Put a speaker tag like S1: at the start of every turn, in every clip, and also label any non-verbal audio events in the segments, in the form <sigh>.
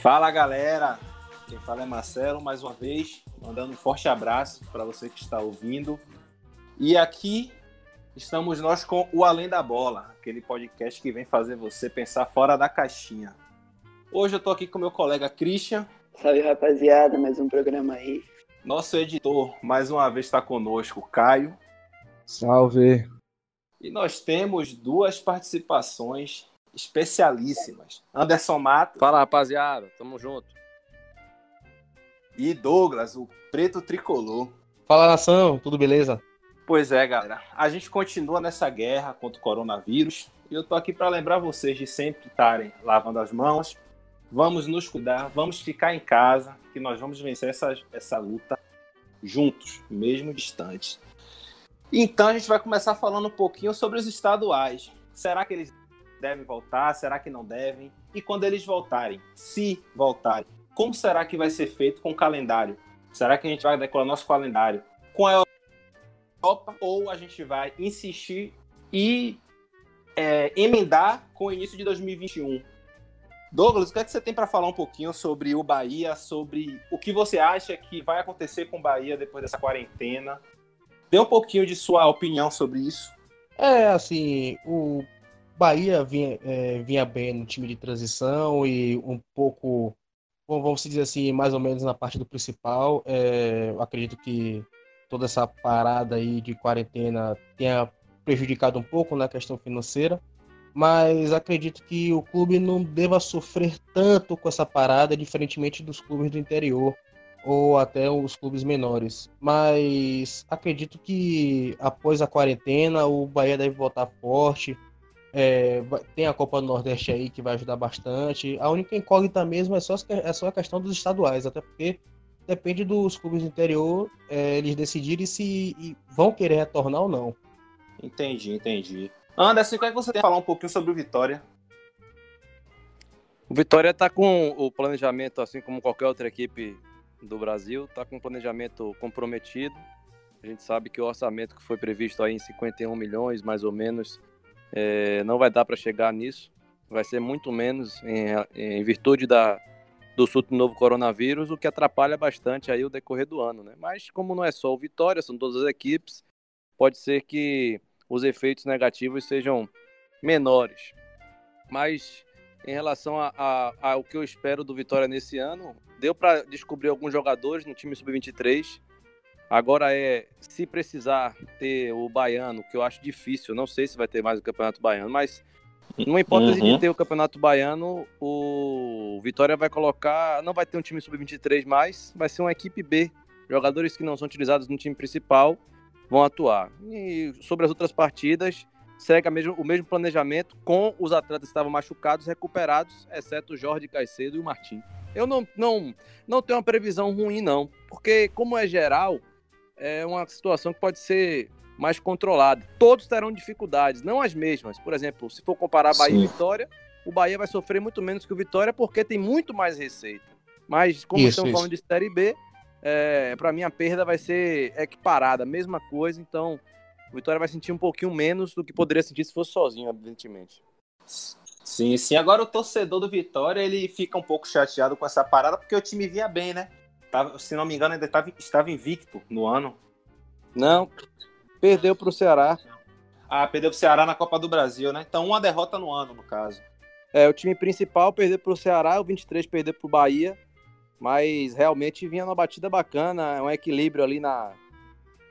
S1: Fala galera, quem fala é Marcelo, mais uma vez, mandando um forte abraço para você que está ouvindo. E aqui estamos nós com o Além da Bola, aquele podcast que vem fazer você pensar fora da caixinha. Hoje eu estou aqui com meu colega Christian.
S2: Salve rapaziada, mais um programa aí.
S1: Nosso editor, mais uma vez, está conosco, Caio.
S3: Salve.
S1: E nós temos duas participações especialíssimas. Anderson Mato.
S4: Fala, rapaziada. Tamo junto.
S1: E Douglas, o preto tricolor.
S3: Fala, nação. Tudo beleza?
S1: Pois é, galera. A gente continua nessa guerra contra o coronavírus. E eu tô aqui para lembrar vocês de sempre estarem lavando as mãos. Vamos nos cuidar, vamos ficar em casa, que nós vamos vencer essa, essa luta juntos, mesmo distantes. Então a gente vai começar falando um pouquinho sobre os estaduais. Será que eles devem voltar? Será que não devem? E quando eles voltarem, se voltarem, como será que vai ser feito com o calendário? Será que a gente vai decorar nosso calendário com a Europa ou a gente vai insistir e é, emendar com o início de 2021? Douglas, o que, é que você tem para falar um pouquinho sobre o Bahia, sobre o que você acha que vai acontecer com o Bahia depois dessa quarentena? Dê um pouquinho de sua opinião sobre isso.
S3: É, assim, o Bahia vinha, é, vinha bem no time de transição e um pouco, vamos dizer assim, mais ou menos na parte do principal. É, acredito que toda essa parada aí de quarentena tenha prejudicado um pouco na questão financeira, mas acredito que o clube não deva sofrer tanto com essa parada, diferentemente dos clubes do interior ou até os clubes menores. Mas acredito que após a quarentena o Bahia deve voltar forte é, tem a Copa do Nordeste aí que vai ajudar bastante. A única incógnita mesmo é só, é só a questão dos estaduais, até porque depende dos clubes do interior é, eles decidirem se vão querer retornar ou não.
S1: Entendi, entendi. Anderson, quer que você tem falar um pouquinho sobre o Vitória?
S4: O Vitória está com o planejamento, assim como qualquer outra equipe do Brasil, está com um planejamento comprometido. A gente sabe que o orçamento que foi previsto aí em 51 milhões, mais ou menos, é, não vai dar para chegar nisso. Vai ser muito menos em, em virtude da, do surto do novo coronavírus, o que atrapalha bastante aí o decorrer do ano, né? Mas como não é só o Vitória, são todas as equipes, pode ser que os efeitos negativos sejam menores. Mas em relação a, a, ao que eu espero do Vitória nesse ano, deu para descobrir alguns jogadores no time sub-23 Agora é, se precisar ter o baiano, que eu acho difícil, não sei se vai ter mais o Campeonato Baiano, mas numa hipótese uhum. de ter o Campeonato Baiano, o Vitória vai colocar, não vai ter um time sub-23 mais, vai ser uma equipe B. Jogadores que não são utilizados no time principal vão atuar. E sobre as outras partidas, segue mesmo, o mesmo planejamento com os atletas que estavam machucados recuperados, exceto o Jorge Caicedo e o Martim. Eu não, não, não tenho uma previsão ruim, não, porque como é geral, é uma situação que pode ser mais controlada. Todos terão dificuldades, não as mesmas. Por exemplo, se for comparar Bahia Sim. e Vitória, o Bahia vai sofrer muito menos que o Vitória porque tem muito mais receita. Mas, como isso, estamos isso. falando de Série B, é, para mim a perda vai ser equiparada, mesma coisa. Então, o Vitória vai sentir um pouquinho menos do que poderia sentir se fosse sozinho, evidentemente.
S1: Sim, sim. Agora o torcedor do Vitória ele fica um pouco chateado com essa parada porque o time vinha bem, né? Tava, se não me engano, ainda tava, estava invicto no ano.
S4: Não, perdeu para o Ceará.
S1: Ah, perdeu para o Ceará na Copa do Brasil, né? Então, uma derrota no ano, no caso.
S4: É, o time principal perdeu para o Ceará, o 23 perdeu para o Bahia, mas realmente vinha numa batida bacana, um equilíbrio ali na,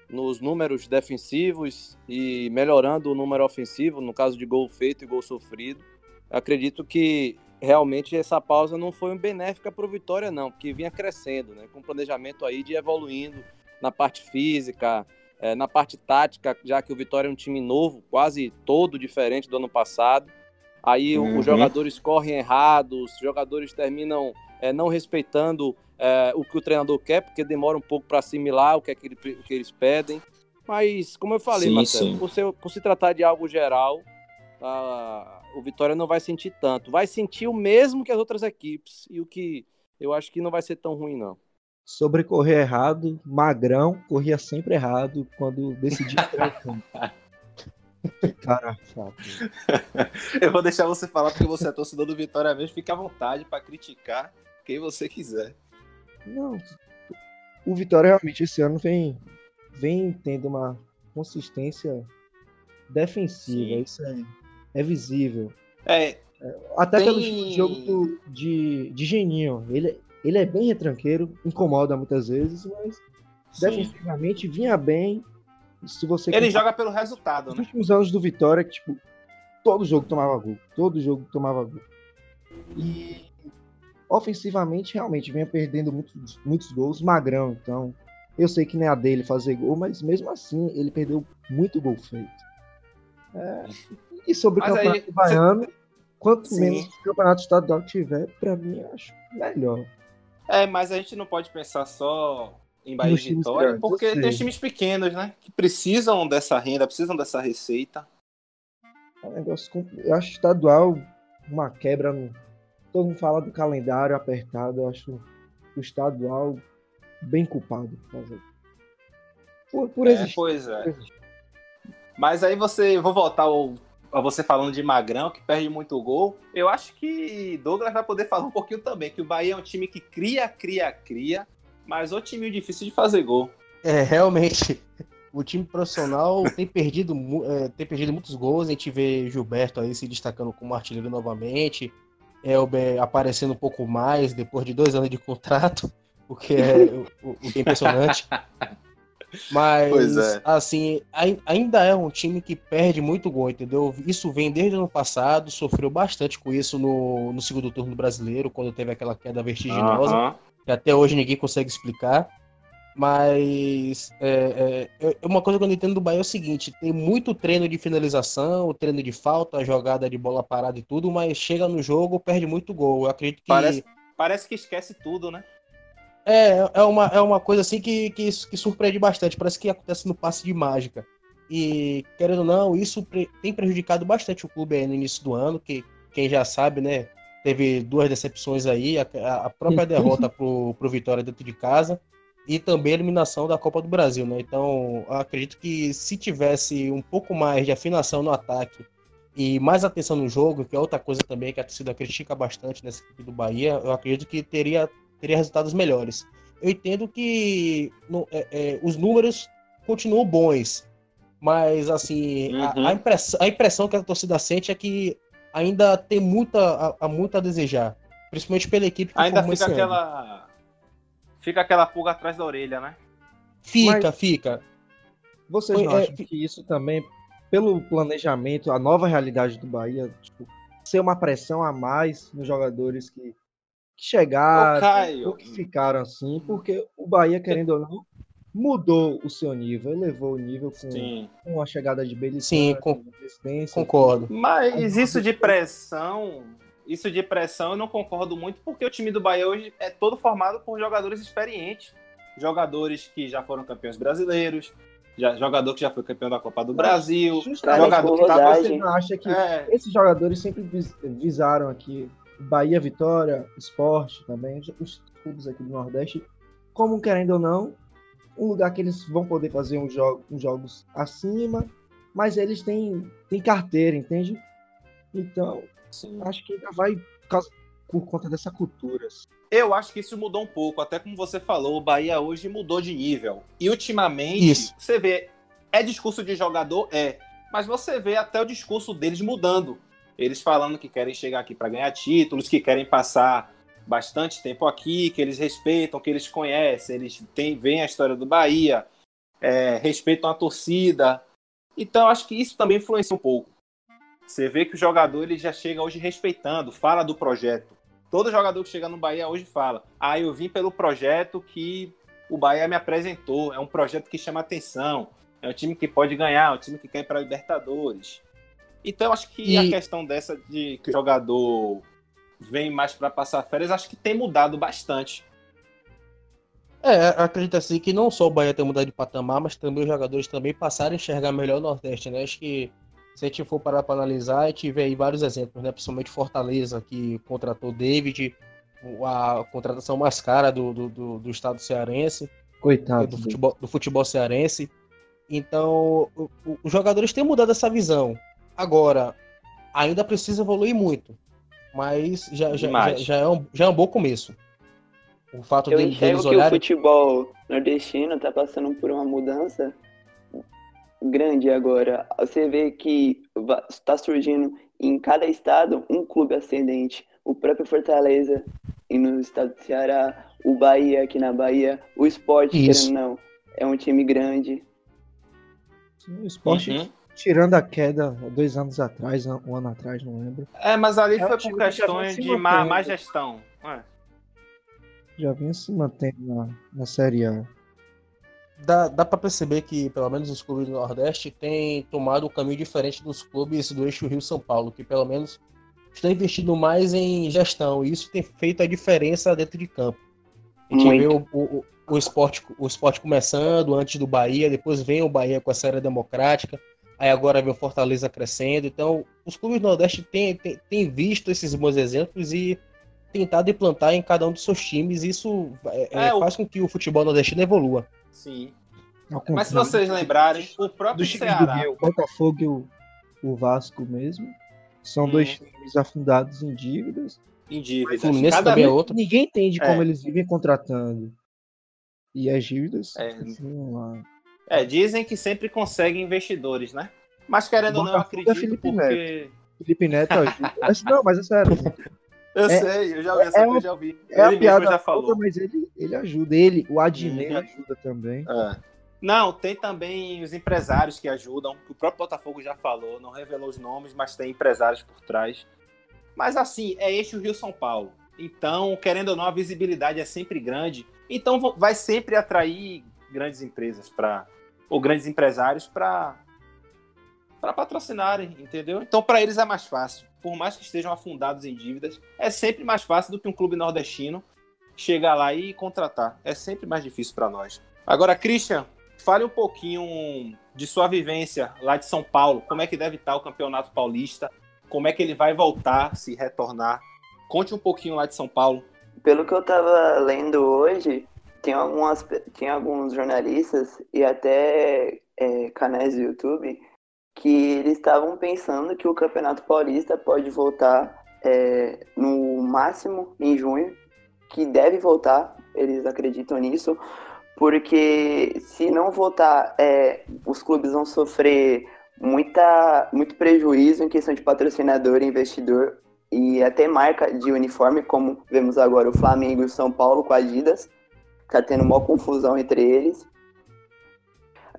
S4: nos números defensivos e melhorando o número ofensivo, no caso de gol feito e gol sofrido. Acredito que realmente essa pausa não foi benéfica para o Vitória, não, porque vinha crescendo, né? Com planejamento aí de evoluindo na parte física, é, na parte tática, já que o Vitória é um time novo, quase todo diferente do ano passado. Aí uhum. os jogadores correm errados, os jogadores terminam é, não respeitando é, o que o treinador quer, porque demora um pouco para assimilar o que, é que, ele, que, eles pedem. Mas, como eu falei, sim, Marcelo, sim. Por, ser, por se tratar de algo geral, a, o Vitória não vai sentir tanto. Vai sentir o mesmo que as outras equipes. E o que eu acho que não vai ser tão ruim, não.
S3: Sobre correr errado, Magrão corria sempre errado quando decidia <laughs>
S1: Cara, <laughs> Eu vou deixar você falar porque você é torcedor do Vitória mesmo. Fique à vontade para criticar. quem você quiser.
S5: Não, o Vitória realmente esse ano vem, vem tendo uma consistência defensiva,
S1: Sim.
S5: isso é, é visível.
S1: É,
S5: Até
S1: Tem-
S5: pelo jogo de, de Geninho. Ele, ele é bem retranqueiro, incomoda muitas vezes, mas
S1: sim.
S5: defensivamente vinha bem. Se você
S1: Ele joga pelo resultado,
S5: os
S1: né?
S5: últimos anos do Vitória, que, tipo, todo jogo tomava gol. Todo jogo tomava gol. E ofensivamente, realmente, vinha perdendo muitos, muitos gols. Magrão, então. Eu sei que nem a dele fazer gol, mas mesmo assim, ele perdeu muito gol feito. É, E sobre o
S1: Mas aí,
S5: Campeonato
S1: cê-
S5: Baiano, quanto
S1: Sim.
S5: menos o Campeonato Estadual tiver, pra mim, eu acho melhor.
S1: É, mas a gente não pode pensar só em Bahia e Vitória,
S5: grandes,
S1: porque tem times pequenos, né? Que precisam dessa renda, precisam dessa receita.
S5: É um negócio. Eu acho estadual uma quebra. No... Todo mundo fala do calendário apertado. Eu acho o estadual bem culpado. por causa- Por, por
S1: É,
S5: existir.
S1: pois é.
S5: por existir.
S1: Mas aí você, vou voltar ao, você falando de Magrão, que perde muito gol. Eu acho que Douglas vai poder falar um pouquinho também, que o Bahia é um time que cria, cria, cria, mas o time difícil de fazer gol.
S3: É, realmente, o time profissional tem perdido, é, tem perdido muitos gols. A gente vê Gilberto aí se destacando como artilheiro novamente. Elber aparecendo um pouco mais depois de dois anos de contrato, o que é, <laughs> o, o que é impressionante. <laughs> Mas,
S1: Pois é.
S3: assim, ai- ainda é um time que perde muito gol, entendeu? Isso vem desde o ano passado, sofreu bastante com isso no, no segundo turno brasileiro, quando teve aquela queda vertiginosa
S1: Aham.
S3: que até hoje ninguém consegue explicar. Mas é, é, é uma coisa que eu não entendo do Bahia é o seguinte: tem muito treino de finalização, treino de falta, jogada de bola parada e tudo, mas chega no jogo, perde muito gol. Eu acredito que
S1: Parece, parece que esquece tudo, né?
S3: É, é, uma, é uma coisa assim que, que, que surpreende bastante. Parece que acontece no passe de mágica. E, querendo ou não, isso pre- tem prejudicado bastante o clube aí no início do ano, que quem já sabe, né? Teve duas decepções aí, a, a própria <laughs> derrota pro, pro Vitória dentro de casa e também a eliminação da Copa do Brasil, né? Então, eu acredito que se tivesse um pouco mais de afinação no ataque e mais atenção no jogo, que é outra coisa também que a torcida critica bastante nessa equipe do Bahia, eu acredito que teria, teria resultados melhores. Eu entendo que no- é- é, os números continuam bons, mas assim, a-
S1: Uhum.
S3: a, impressão, a impressão que a torcida sente é que ainda tem muita, a, a muito a desejar, principalmente pela equipe que
S1: Ainda
S3: formou
S1: fica
S3: esse ano.
S1: aquela. Fica aquela pulga atrás da orelha, né?
S3: Fica,
S5: Mas-
S3: fica.
S5: Vocês
S3: Foi-
S5: não
S3: é,
S5: acham
S3: fi-
S5: que isso também, pelo planejamento, a nova realidade do Bahia, tipo, ser uma pressão a mais nos jogadores que, que chegaram, que ficaram assim, porque o Bahia, querendo ou não, mudou o seu nível, elevou o nível com,
S1: Sim.
S5: com a chegada de Belitão,
S3: Sim, com-. Concordo.
S1: Mas isso de pressão, isso de pressão eu não concordo muito, porque o time do Bahia hoje é todo formado por jogadores experientes. Jogadores que já foram campeões brasileiros, já, jogador que já foi campeão da Copa do Brasil,
S5: Justamente
S1: jogador que
S2: rodagem.
S5: Você não acha que
S1: É,
S5: esses jogadores sempre vis- visaram aqui Bahia, Vitória, Esporte também, os clubes aqui do Nordeste, como querendo ou não, um lugar que eles vão poder fazer uns, jo uns jogos acima, mas eles têm, têm carteira, entende? Então,
S1: sim.
S5: acho que ainda vai por conta dessa cultura. assim.
S1: Eu acho que isso mudou um pouco, até como você falou, o Bahia hoje mudou de nível. E ultimamente,
S3: Isso.
S1: você vê, é discurso de jogador? É. Mas você vê até o discurso deles mudando. Eles falando que querem chegar aqui para ganhar títulos, que querem passar bastante tempo aqui, que eles respeitam, que eles conhecem, eles têm, veem a história do Bahia, é, respeitam a torcida. Então, acho que isso também influencia um pouco. Você vê que o jogador ele já chega hoje respeitando, fala do projeto. Todo jogador que chega no Bahia hoje fala: Ah, eu vim pelo projeto que o Bahia me apresentou. É um projeto que chama atenção. É um time que pode ganhar, é um time que quer ir para Libertadores. Então, acho que
S3: E-
S1: a questão dessa de que o jogador vem mais para passar férias, acho que tem mudado bastante.
S3: É, acredito assim que não só o Bahia tem mudado de patamar, mas também os jogadores também passaram a enxergar melhor o Nordeste, né? Acho que se a gente for parar para analisar, a gente vê aí vários exemplos, né? Principalmente Fortaleza, que contratou David, a contratação mais cara do, do, do, do estado cearense,
S5: Coitado.
S3: do futebol, do futebol cearense. Então, os jogadores têm mudado essa visão. Agora, ainda precisa evoluir muito, mas já, já, já, é, um, já é um bom começo. O fato
S2: Eu
S3: de,
S2: enxergo que o
S3: olharem.
S2: futebol nordestino está passando por uma mudança grande agora. Você vê que está surgindo em cada estado um clube ascendente. O próprio Fortaleza e no estado do Ceará, o Bahia aqui na Bahia, o ou não, é um time grande.
S5: Sim, o esporte,
S1: Uhum.
S5: Tirando a queda dois anos atrás, um ano atrás, não lembro.
S1: É, mas ali
S5: É
S1: foi por questões de má, má gestão. É.
S5: Já vinha se mantendo na, na Série A.
S3: Dá, dá para perceber que, pelo menos, os clubes do Nordeste têm tomado um caminho diferente dos clubes do eixo Rio-São Paulo, que, pelo menos, estão investindo mais em gestão. E isso tem feito a diferença dentro de campo. A gente
S2: Muito.
S3: vê o, o, o, esporte, o esporte começando antes do Bahia, depois vem o Bahia com a série democrática, aí agora vem o Fortaleza crescendo. Então, os clubes do Nordeste têm, têm, têm visto esses bons exemplos e tentado implantar em cada um dos seus times. Isso é,
S1: É, o-
S3: faz com que o futebol nordestino evolua.
S1: Sim.
S5: Ao
S1: Mas se vocês lembrarem, o próprio
S5: do
S1: Ceará.
S5: Rio, o Botafogo e o, o Vasco mesmo, são
S1: Hum.
S5: dois times afundados em dívidas.
S1: Em dívidas.
S3: Fluminense
S1: Cada
S3: também é outro.
S5: Ninguém entende como
S1: É.
S5: eles vivem contratando. E as dívidas
S1: É.
S5: continuam lá.
S1: É, dizem que sempre conseguem investidores, né? Mas querendo ou não, eu
S5: é
S1: acredito
S5: Felipe
S1: porque.
S5: Felipe Neto ajuda. <laughs> Mas, não, mas é sério.
S1: Eu
S5: É-
S1: sei, eu já vi essa
S5: é uma-
S1: já ouvi.
S5: É a
S1: Ele mesmo
S5: piada
S1: já falou.
S5: mas ele, ele ajuda. Ele, o Adnet
S1: Uhum.
S5: ajuda também.
S1: É. Não, tem também os empresários que ajudam, o próprio Botafogo já falou, não revelou os nomes, mas tem empresários por trás. Mas assim, é eixo Rio-São Paulo. Então, querendo ou não, a visibilidade é sempre grande. Então, vai sempre atrair grandes empresas para ou grandes empresários para para patrocinarem, entendeu? Então, para eles é mais fácil. Por mais que estejam afundados em dívidas, é sempre mais fácil do que um clube nordestino chegar lá e contratar. É sempre mais difícil para nós. Agora, Christian, fale um pouquinho de sua vivência lá de São Paulo. Como é que deve estar o Campeonato Paulista? Como é que ele vai voltar, se retornar? Conte um pouquinho lá de São Paulo.
S2: Pelo que eu tava lendo hoje, tem, algumas, tem alguns jornalistas e até é, canais do YouTube que eles estavam pensando que o Campeonato Paulista pode voltar é, no máximo em junho, que deve voltar, eles acreditam nisso, porque se não voltar, é, os clubes vão sofrer muita, muito prejuízo em questão de patrocinador investidor e até marca de uniforme, como vemos agora o Flamengo e o São Paulo com a Adidas. Tá tendo uma confusão entre eles.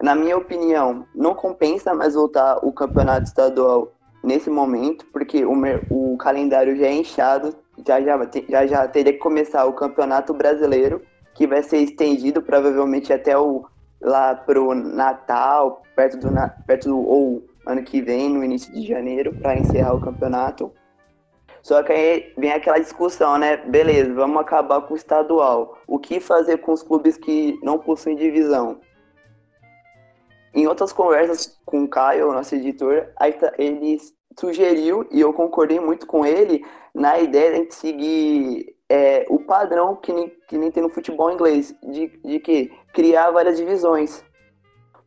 S2: Na minha opinião, não compensa mais voltar o campeonato estadual nesse momento, porque o, o calendário já é inchado, já já, já já teria que começar o campeonato brasileiro, que vai ser estendido provavelmente até o lá pro Natal, perto do, perto do ou ano que vem, no início de janeiro, para encerrar o campeonato. Só que aí vem aquela discussão, né? Beleza, vamos acabar com o estadual. O que fazer com os clubes que não possuem divisão? Em outras conversas com o Caio, nosso editor, tá- ele sugeriu, e eu concordei muito com ele, na ideia de a gente seguir é, o padrão que nem, que nem tem no futebol inglês, de, de que criar várias divisões.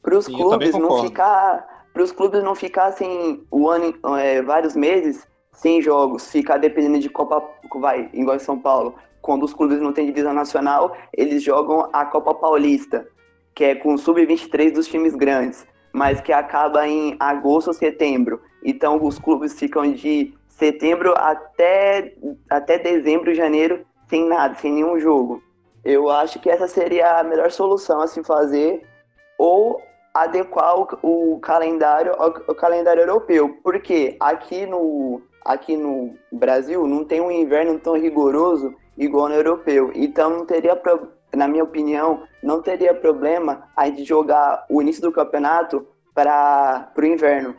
S2: Para os clubes não ficar. Para os clubes não ficassem o ano, é, vários meses sem jogos, ficar dependendo de Copa, vai, igual em São Paulo, quando os clubes não têm divisão nacional, eles jogam a Copa Paulista, que é com o sub-23 dos times grandes, mas que acaba em agosto ou setembro. Então os clubes ficam de setembro até, até dezembro, janeiro, sem nada, sem nenhum jogo. Eu acho que essa seria a melhor solução a se fazer, ou adequar o, o calendário ao, ao calendário europeu, porque aqui no, aqui no Brasil não tem um inverno tão rigoroso igual no europeu, então não teria, pro- na minha opinião, não teria problema a gente jogar o início do campeonato para o inverno.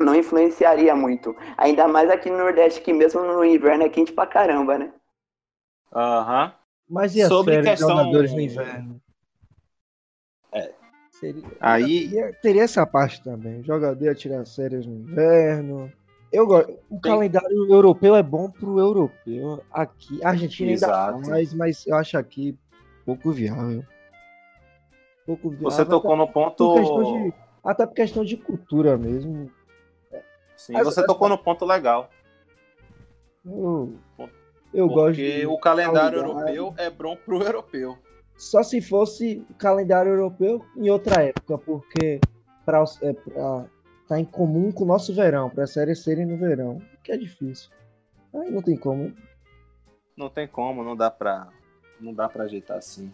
S2: Não influenciaria muito. Ainda mais aqui no Nordeste, que mesmo no inverno é quente pra caramba, né?
S1: Aham.
S5: Mas e a
S1: Sobre
S5: série
S1: questão-
S5: de jogadores no inverno?
S1: É.
S5: Seria,
S1: Aí-
S5: teria, essa parte também. Jogador ia tirar séries no inverno. Eu gosto. O
S1: Tem-
S5: calendário europeu é bom pro europeu. Aqui, a Argentina ainda
S1: Exato.
S5: faz, mas eu acho aqui pouco viável. Pouco viável.
S1: Você tocou no
S5: Por questão
S1: ponto.
S5: de- até por questão de cultura mesmo.
S1: Sim, você tocou no ponto legal.
S5: Eu- Eu gosto
S1: Porque o calendário europeu é bom pro europeu.
S5: Só se fosse calendário europeu em outra época, porque para é, tá em comum com o nosso verão, para as séries serem no verão, que é difícil. Aí não tem como.
S1: Não tem como, não dá pra, não dá pra ajeitar assim.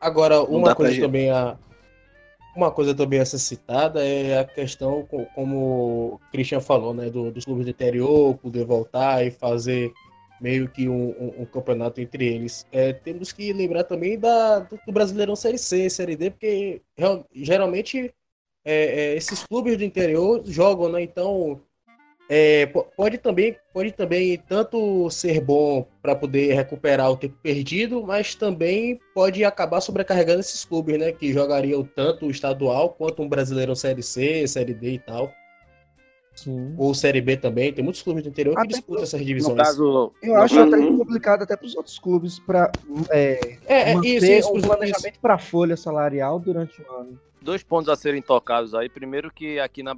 S3: Agora,
S1: Não
S3: uma coisa também a uma coisa também a ser citada é a questão, co- como o Christian falou, né, do- dos clubes do interior poder voltar e fazer meio que um, um- um campeonato entre eles. É, temos que lembrar também da, do, do Brasileirão Série C, Série D, porque real- geralmente é, é, esses clubes do interior jogam, né? Então é, po- pode também pode também tanto ser bom para poder recuperar o tempo perdido, mas também pode acabar sobrecarregando esses clubes, né? Que jogariam tanto o estadual quanto um Brasileirão Série C, Série D e tal,
S5: Sim.
S3: ou Série B também. Tem muitos clubes do interior que
S5: Até
S3: disputam essas
S4: No
S3: divisões.
S4: caso,
S5: Eu acho até
S2: Uhum.
S5: complicado até para os outros clubes para é,
S3: é, é
S5: manter
S3: isso, isso,
S5: um planejamento para folha salarial durante o ano.
S4: Dois pontos a serem tocados aí. Primeiro que aqui na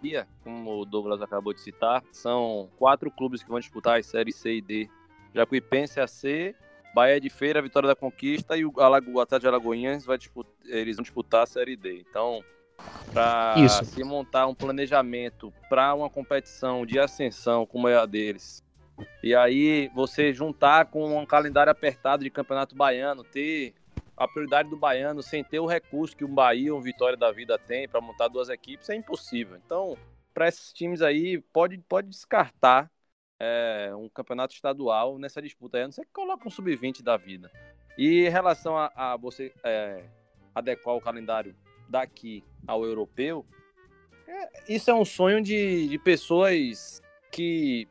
S4: Bahia, como o Douglas acabou de citar, são quatro clubes que vão disputar as séries C e D. Jacuipense a C, Bahia de Feira, Vitória da Conquista e o Atlético de Alagoinhas vai disputar, eles vão disputar a série D. Então, para se montar um planejamento para uma competição de ascensão como é a deles, e aí você juntar com um calendário apertado de Campeonato Baiano, ter a prioridade do baiano sem ter o recurso que um Bahia ou um Vitória da Vida tem para montar duas equipes é impossível. Então, para esses times aí, pode, pode descartar é, um campeonato estadual nessa disputa aí, a não ser que coloque um sub-20 da vida. E em relação a, a você é, adequar o calendário daqui ao europeu, é, isso é um sonho de, de pessoas que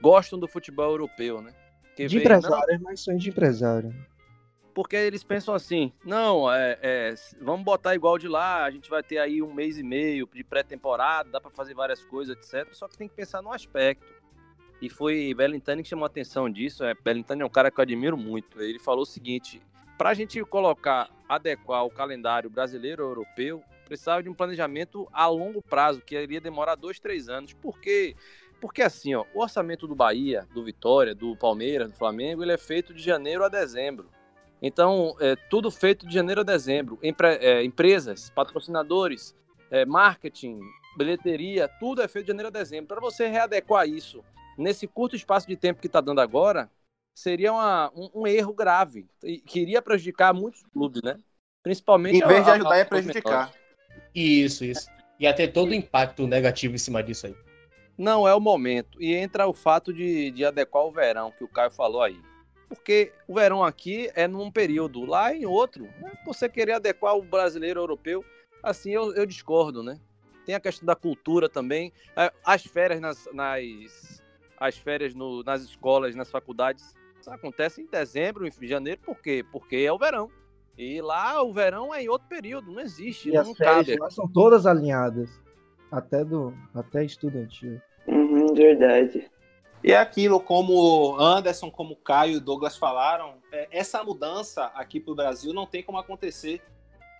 S4: gostam do futebol europeu, né? Que
S5: De
S4: veem, não,
S5: empresário, é mais sonho de empresário.
S4: Porque eles pensam assim, não, é, é, vamos botar igual de lá, a gente vai ter aí um mês e meio de pré-temporada, dá para fazer várias coisas, etc. Só que tem que pensar no aspecto. E foi Bellintani que chamou a atenção disso. É, Bellintani é um cara que eu admiro muito. Ele falou o seguinte: para a gente colocar, adequar o calendário brasileiro ou europeu, precisava de um planejamento a longo prazo, que iria demorar dois, três anos. Por quê? Porque assim, ó, o orçamento do Bahia, do Vitória, do Palmeiras, do Flamengo, ele é feito de janeiro a dezembro. Então, é tudo feito de janeiro a dezembro. Empre- é, empresas, patrocinadores, é, marketing, bilheteria, tudo é feito de janeiro a dezembro. Para você readequar isso nesse curto espaço de tempo que está dando agora, seria uma- um, um erro grave, e que iria prejudicar muitos clubes, né? Principalmente
S1: Em vez de
S4: a- a-
S1: ajudar, é prejudicar.
S3: Isso, isso. Ia ter todo o impacto negativo em cima disso aí.
S4: Não é o momento. E entra o fato de, de adequar o verão, que o Caio falou aí. Porque o verão aqui é num período, lá em outro. Né? Você querer adequar o brasileiro ao europeu, assim eu, eu discordo, né? Tem a questão da cultura também. As férias nas, nas as férias no- nas escolas, nas faculdades, isso acontece em dezembro, em janeiro, por quê? Porque é o verão. E lá o verão é em outro período, não existe,
S5: E as
S4: não
S5: férias
S4: cabe.
S5: lá são todas alinhadas. Até do até estudantil.
S2: Uhum, verdade.
S1: E é aquilo, como Anderson, como Caio e Douglas falaram, é, essa mudança aqui para o Brasil não tem como acontecer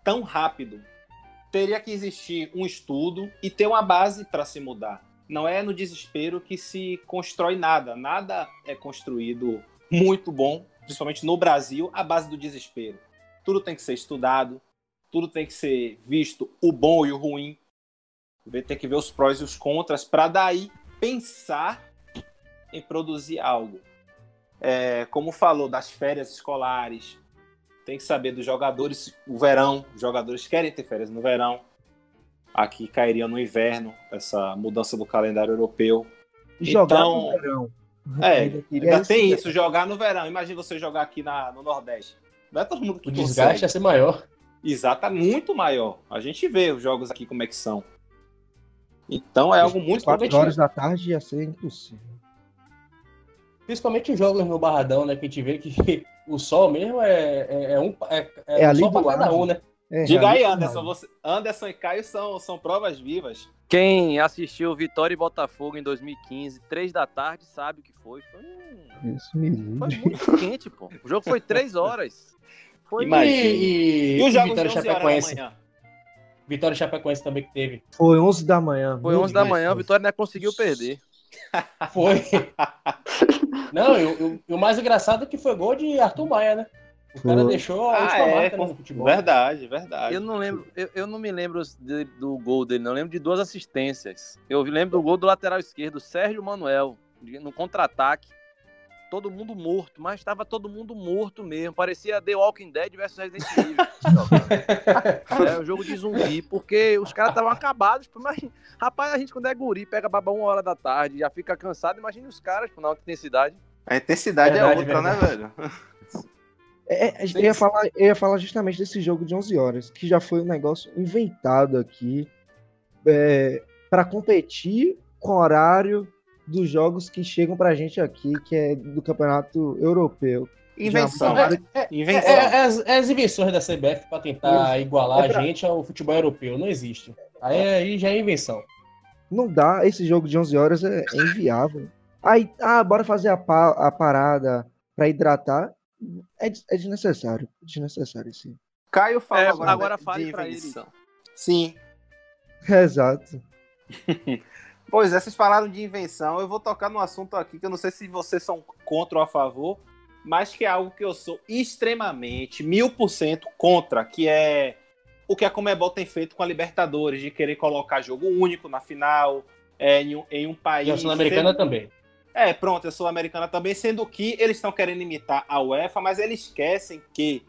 S1: tão rápido. Teria que existir um estudo e ter uma base para se mudar. Não é no desespero que se constrói nada. Nada é construído muito bom, principalmente no Brasil, à base do desespero. Tudo tem que ser estudado, tudo tem que ser visto o bom e o ruim. Tem que ver os prós e os contras para daí pensar em produzir algo. É, como falou das férias escolares, tem que saber dos jogadores, o verão, os jogadores querem ter férias no verão. Aqui cairia no inverno essa mudança do calendário europeu.
S5: E jogar
S1: Então,
S5: no verão.
S1: É,
S5: Ainda
S1: tem isso, jogar no verão. Imagina você jogar aqui na, no Nordeste. Não é todo mundo que
S3: O
S1: consegue.
S3: desgaste ia ser maior.
S1: Exato, é muito maior. A gente vê os jogos aqui como é que são. Então é algo muito
S5: Quatro horas da tarde ia ser impossível.
S3: Principalmente os jogos no Barradão, né? Que a gente vê que <laughs> o sol mesmo é, é, é um. É,
S5: É
S3: um sol
S5: do
S3: pra cada um, né?
S5: É,
S1: Diga aí, Anderson. Você... Anderson e Caio são, são provas vivas.
S4: Quem assistiu Vitória e Botafogo em 2015, três da tarde, sabe o que foi. Foi, um-
S5: Isso me
S4: foi muito quente, pô. O jogo foi três horas. Foi
S1: Imagina.
S3: E,
S1: E os jogos
S3: Vitória
S1: de 11 horas da
S3: Chapecoense.
S1: manhã?
S3: Vitória Chapecoense também que teve.
S5: Foi 11 da manhã.
S4: Foi
S5: meu
S4: 11 da manhã, o Vitória ainda conseguiu perder.
S3: Foi. Não, e o- mais engraçado é que foi gol de Arthur Maia, né? O cara deixou a
S1: Ah,
S3: última
S1: é,
S3: marca no futebol.
S1: Verdade, verdade.
S4: Eu não lembro, eu, eu não me lembro de- do gol dele, não. Eu lembro de duas assistências. Eu lembro do gol do lateral esquerdo, Sérgio Manuel, de- no contra-ataque. Todo mundo morto, mas estava todo mundo morto mesmo. Parecia The Walking Dead versus Resident Evil. <laughs> é um jogo de zumbi, porque os caras estavam acabados. Mas, rapaz, a gente quando é guri, pega baba uma hora da tarde, já fica cansado. Imagina os caras pô, na alta intensidade.
S1: A intensidade é
S3: Verdade,
S1: outra, né, velho?
S5: É, é, eu, ia falar, eu ia falar justamente desse jogo de 11 horas, que já foi um negócio inventado aqui é, para competir com o horário dos jogos que chegam pra gente aqui, que é do campeonato europeu.
S1: Invenção.
S3: É,
S1: Invenção.
S3: é, é as, é as invenções da CBF pra tentar igualar
S5: É pra-
S3: a gente ao futebol europeu. Não existe. Aí, aí já é invenção.
S5: Não dá, esse jogo de 11 horas é, é inviável. Aí, ah, bora fazer a, pa- a parada pra hidratar. É, des- é desnecessário, desnecessário sim.
S1: Caio falou
S4: É,
S1: agora,
S4: agora fale pra
S1: invenção. Sim. <laughs>
S5: Exato. <laughs>
S1: Pois é, vocês falaram de invenção. Eu vou tocar num assunto aqui que eu não sei se vocês são contra ou a favor, mas que é algo que eu sou extremamente, mil por cento contra, que é o que a Comebol tem feito com a Libertadores, de querer colocar jogo único na final, é, em, um, em um país.
S3: E a Sul-Americana
S1: sendo-
S3: também.
S1: É, pronto, a Sul-Americana também, sendo que eles estão querendo imitar a UEFA, mas eles esquecem que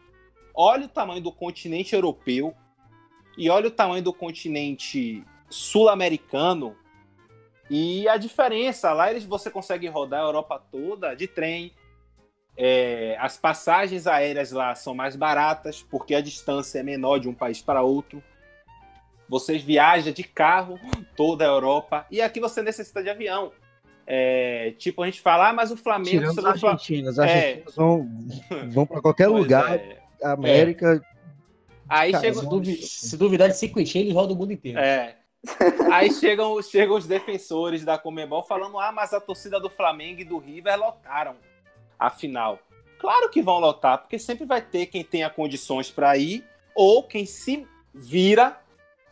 S1: olha o tamanho do continente europeu e olha o tamanho do continente sul-americano e a diferença. Lá eles você consegue rodar a Europa toda de trem. É, as passagens aéreas lá são mais baratas porque a distância é menor de um país para outro. Vocês viajam de carro toda a Europa e aqui você necessita de avião. É, tipo, a gente fala, ah, mas o Flamengo.
S5: Tirando os
S1: se o Fla-
S5: argentinos. Os
S1: É.
S5: argentinos vão, vão pra qualquer
S1: Pois
S5: lugar,
S1: é.
S5: América.
S1: Aí
S5: Cara,
S1: chega,
S3: Se, duvi- se duvidar de cinquentinho, eles rodam o mundo inteiro.
S1: É. Aí chegam, chegam os defensores da Comebol falando: ah, mas a torcida do Flamengo e do River lotaram a final. Claro que vão lotar, porque sempre vai ter quem tenha condições para ir, ou quem se vira,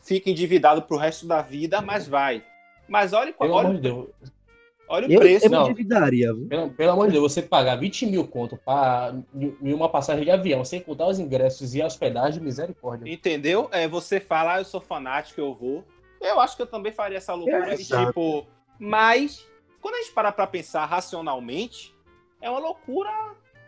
S1: fica endividado pro resto da vida, mas vai. Mas olha,
S3: Pelo amor
S1: olha,
S3: de Deus.
S1: olha o
S5: Eu,
S1: preço.
S5: eu me
S3: não.
S5: endividaria, viu?
S3: Pelo, pelo amor de Deus, você pagar 20 mil conto em uma passagem de avião, sem contar os ingressos e a hospedagem, misericórdia.
S1: Entendeu? É, você fala, ah, eu sou fanático, eu vou. Eu acho que eu também faria essa loucura.
S5: É,
S1: tipo, mas, quando a gente parar pra pensar racionalmente, é uma loucura.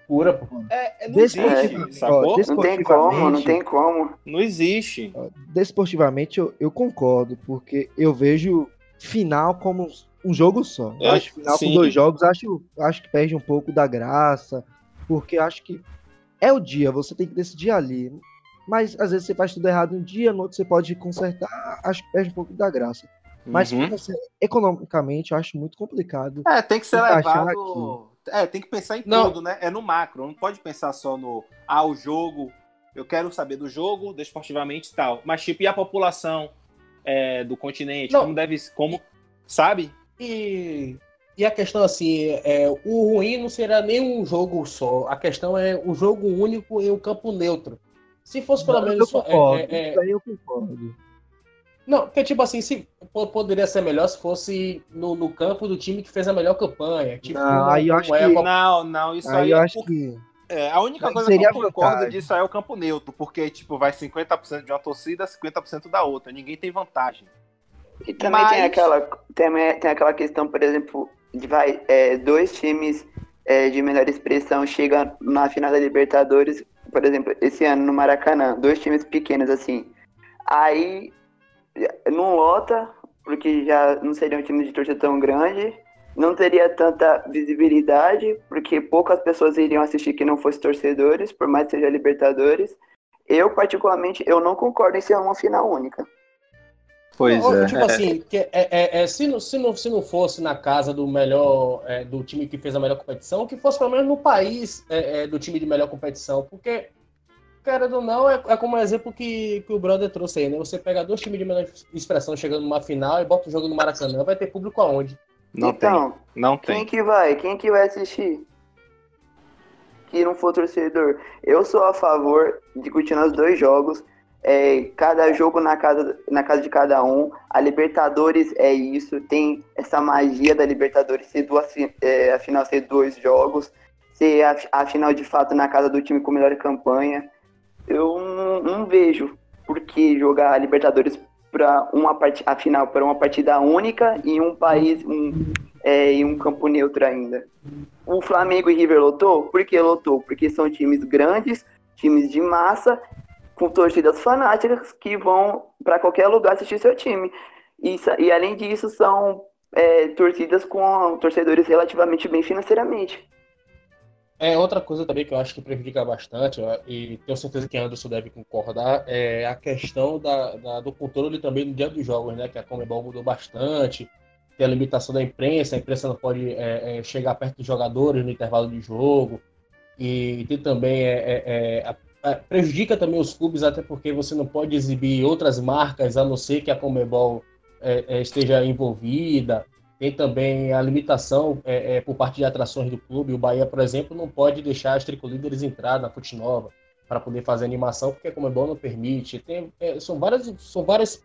S3: Pura, pô.
S1: É, é, não
S5: Desportivamente,
S1: existe,
S5: ó,
S2: Não tem como, não tem como.
S1: Não existe.
S5: Desportivamente, eu, eu concordo, porque eu vejo final como um jogo só. Eu
S1: É,
S5: acho final
S1: sim.
S5: com dois jogos, acho, acho que perde um pouco da graça, porque acho que é o dia, você tem que decidir ali. Mas às vezes você faz tudo errado um dia, no outro você pode consertar, acho que perde um pouco da graça. Mas
S1: Uhum.
S5: você, economicamente, eu acho muito complicado.
S1: É, tem que ser levado. É, tem que pensar em
S3: Não.
S1: tudo, né? É no macro. Não pode pensar só no. Ah, o jogo. Eu quero saber do jogo, desportivamente e tal. Mas, tipo, e a população é, do continente?
S3: Não.
S1: Como deve. Como. Sabe?
S3: E, e a questão assim, é, o ruim não será nem um jogo só. A questão é o jogo único em um campo neutro. Se fosse pelo
S5: eu
S3: menos. só-
S5: concordo,
S3: é, é,
S5: isso aí eu concordo.
S3: Não, porque tipo assim, se, po- poderia ser melhor se fosse no, no campo do time que fez a melhor campanha. Tipo,
S5: Não, aí eu acho
S3: é
S5: que-
S1: Não, não, isso aí,
S5: Aí eu
S1: é
S5: acho
S1: por-
S5: que
S1: é, a única
S5: Aí
S1: coisa que eu concordo
S5: vantagem.
S1: disso aí é o campo neutro, porque, tipo, vai 50% de uma torcida, 50% da outra. Ninguém tem vantagem.
S2: E também
S1: Mas-
S2: tem, aquela, tem, tem aquela questão, por exemplo, de vai, é, dois times é, de melhor expressão chegam na final da Libertadores, por exemplo, esse ano no Maracanã, dois times pequenos assim. Aí não lota, porque já não seria um time de torcida tão grande, não teria tanta visibilidade, porque poucas pessoas iriam assistir que não fossem torcedores, por mais que seja Libertadores. Eu, particularmente, eu não concordo em ser uma final única.
S1: Pois
S3: Ou, Tipo assim, que é, é- é, se, não, se, não, se não fosse na casa do melhor, é, do time que fez a melhor competição, que fosse pelo menos no país é, é, do time de melhor competição, porque, cara ou não, é, é como o exemplo que, que o brother trouxe aí, né? Você pega dois times de melhor expressão chegando numa final e bota o jogo no Maracanã, vai ter público aonde?
S1: Não
S2: então,
S1: tem. Não
S2: Quem
S1: tem.
S2: que vai? Quem que vai assistir? Que não for torcedor. Eu sou a favor de continuar os dois jogos. É, cada jogo na casa, na casa de cada um. A Libertadores é isso, tem essa magia da Libertadores ser duas, é, afinal ser dois jogos, ser a, a, final de fato na casa do time com melhor campanha. Eu não, não vejo por que jogar a Libertadores para uma part... a final para uma partida única em um país um, é, em um campo neutro ainda. O Flamengo e River lotou? Por que lotou? Porque são times grandes, times de massa com torcidas fanáticas que vão para qualquer lugar assistir seu time. E, e além disso, são é, torcidas com torcedores relativamente bem financeiramente.
S3: É, outra coisa também que eu acho que prejudica bastante, e tenho certeza que Anderson deve concordar, é a questão da, da, do controle também no dia dos jogos, né? Que a Comebol mudou bastante, tem a limitação da imprensa, a imprensa não pode é, é, chegar perto dos jogadores no intervalo de jogo, e tem também é, é, é a prejudica também os clubes, até porque você não pode exibir outras marcas, a não ser que a Comebol é, é, esteja envolvida. Tem também a limitação é, é, por parte de atrações do clube. O Bahia, por exemplo, não pode deixar as tricolíderes entrar na Fute Nova para poder fazer animação, porque a Comebol não permite. Tem, é, são, várias, são, várias,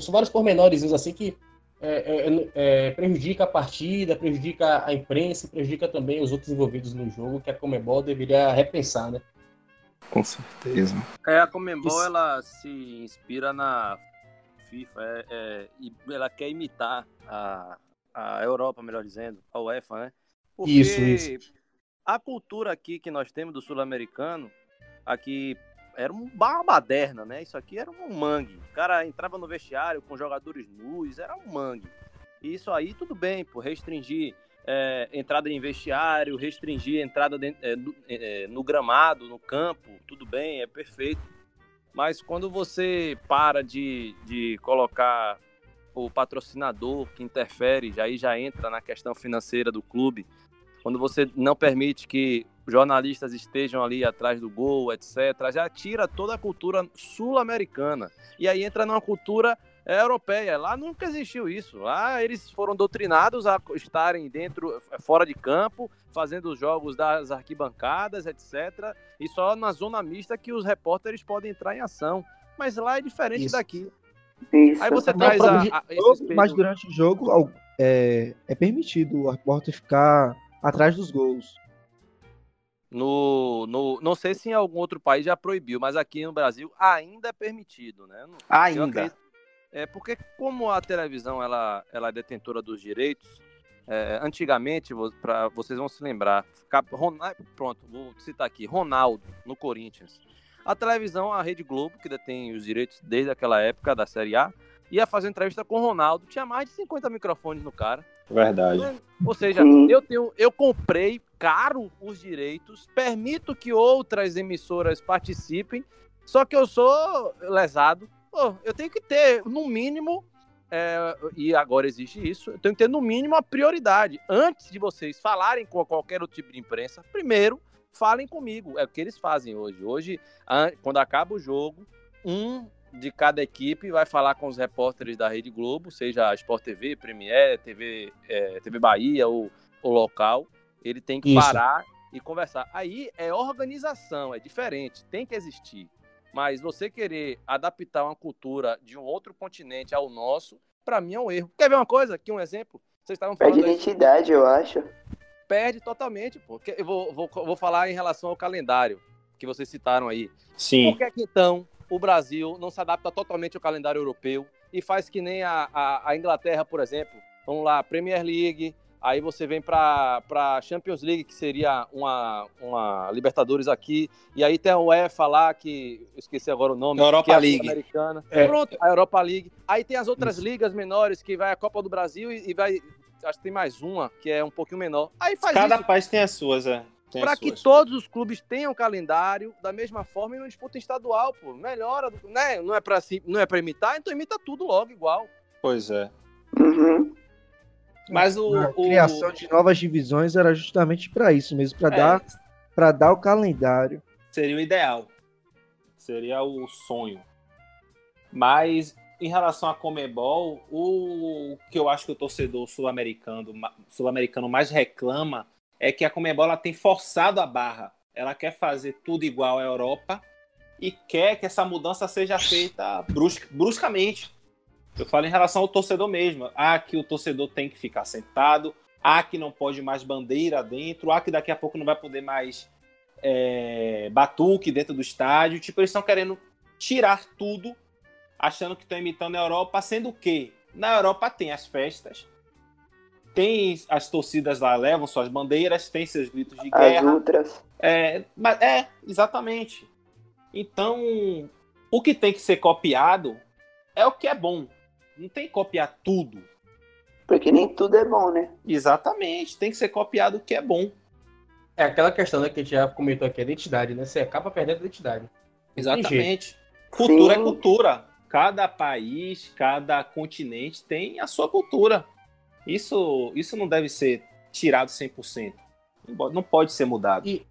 S3: são vários pormenores assim que prejudica a partida, prejudica a imprensa, prejudica também os outros envolvidos no jogo, que a Comebol deveria repensar, né?
S1: Com certeza.
S4: É, a Comembol, Isso. ela se inspira na FIFA, é, é, e ela quer imitar a, a Europa, melhor dizendo, a UEFA, né?
S3: Porque isso, isso.
S4: a cultura aqui que nós temos do sul-americano, aqui era uma baderna, né? Isso aqui era um mangue. O cara entrava no vestiário com jogadores nus, era um mangue. E isso aí, tudo bem, por restringir é, entrada em vestiário, restringir entrada de, é, no, é, no gramado, no campo, tudo bem, é perfeito. Mas quando você para de, de colocar o patrocinador que interfere, aí já entra na questão financeira do clube, quando você não permite que jornalistas estejam ali atrás do gol, etc., já tira toda a cultura sul-americana. E aí entra numa cultura é europeia. Lá nunca existiu isso. Lá eles foram doutrinados a estarem dentro, fora de campo, fazendo os jogos das arquibancadas, etc. E só na zona mista que os repórteres podem entrar em ação. Mas lá é diferente isso. daqui.
S2: Isso.
S4: Aí você traz a, a,
S5: jogo, Mas durante o jogo é, é permitido o repórter ficar atrás dos gols.
S4: No, no, não sei se em algum outro país já proibiu, mas aqui no Brasil ainda é permitido, né?
S1: Ainda.
S4: É porque como a televisão ela, ela é detentora dos direitos, é, antigamente, para vocês vão se lembrar, pronto, vou citar aqui, Ronaldo no Corinthians. A televisão, a Rede Globo, que detém os direitos desde aquela época da Série A, ia fazer entrevista com o Ronaldo, tinha mais de 50 microfones no cara.
S1: Verdade.
S4: Ou seja, eu tenho, eu comprei caro os direitos, permito que outras emissoras participem, só que eu sou lesado pô, eu tenho que ter, no mínimo, é, e agora existe isso, eu tenho que ter, no mínimo, a prioridade. Antes de vocês falarem com qualquer outro tipo de imprensa, primeiro, falem comigo. É o que eles fazem hoje. Hoje, quando acaba o jogo, um de cada equipe vai falar com os repórteres da Rede Globo, seja a Sport TV, Premier, TV, é, TV Bahia ou, o local. Ele tem que Isso. parar e conversar. Aí é organização, é diferente, tem que existir. Mas você querer adaptar uma cultura de um outro continente ao nosso, para mim é um erro. Quer ver uma coisa? Aqui um exemplo. Vocês estavam
S2: falando. Perde identidade, eu acho.
S4: Perde totalmente, porque eu vou, vou, vou falar em relação ao calendário que vocês citaram aí.
S1: Sim.
S4: Por que, que então o Brasil não se adapta totalmente ao calendário europeu e faz que nem a, a, a Inglaterra, por exemplo? Vamos lá, Premier League, Aí você vem para a Champions League, que seria uma, uma Libertadores aqui. E aí tem a UEFA lá, que eu esqueci agora o nome.
S1: Europa
S4: que é
S1: League.
S4: Americana. É. Pronto, a Europa League. Aí tem as outras Isso. ligas menores, que vai a Copa do Brasil e, e, vai. Acho que tem mais uma, que é um pouquinho menor. Aí faz
S1: Cada
S4: isso.
S1: país tem as suas, é.
S4: Para que todos os clubes tenham calendário da mesma forma e não disputa estadual, pô. Melhora, né? Não é para não é para imitar, então imita tudo logo igual.
S1: Pois é.
S2: Uhum.
S5: Mas o, a criação de novas divisões era justamente para isso mesmo, para é, dar para dar o calendário.
S1: Seria o ideal. Seria o sonho. Mas em relação a Comebol, o que eu acho que o torcedor sul-americano sul-americano mais reclama é que a Comebol tem forçado a barra. Ela quer fazer tudo igual à Europa e quer que essa mudança seja feita brusca, bruscamente. Eu falo em relação ao torcedor mesmo. Ah, que o torcedor tem que ficar sentado. Ah, que não pode mais bandeira dentro. Ah, que daqui a pouco não vai poder mais é, batuque dentro do estádio. Tipo, eles estão querendo tirar tudo, achando que estão imitando a Europa, sendo que na Europa tem as festas, tem as torcidas lá, levam suas bandeiras, tem seus gritos de guerra.
S2: As ultras.
S1: É, mas- é, exatamente. Então, o que tem que ser copiado é o que é bom. Não tem que copiar tudo.
S2: Porque nem tudo é bom, né?
S1: Exatamente. Tem que ser copiado o que é bom.
S3: É aquela questão né, que a gente já comentou aqui, a identidade, né? Você acaba perdendo a identidade.
S1: Exatamente. Cultura
S2: Sim.
S1: é cultura. Cada país, cada continente tem a sua cultura. Isso, isso não deve ser tirado 100%. Embora- Não pode ser mudado.
S3: E,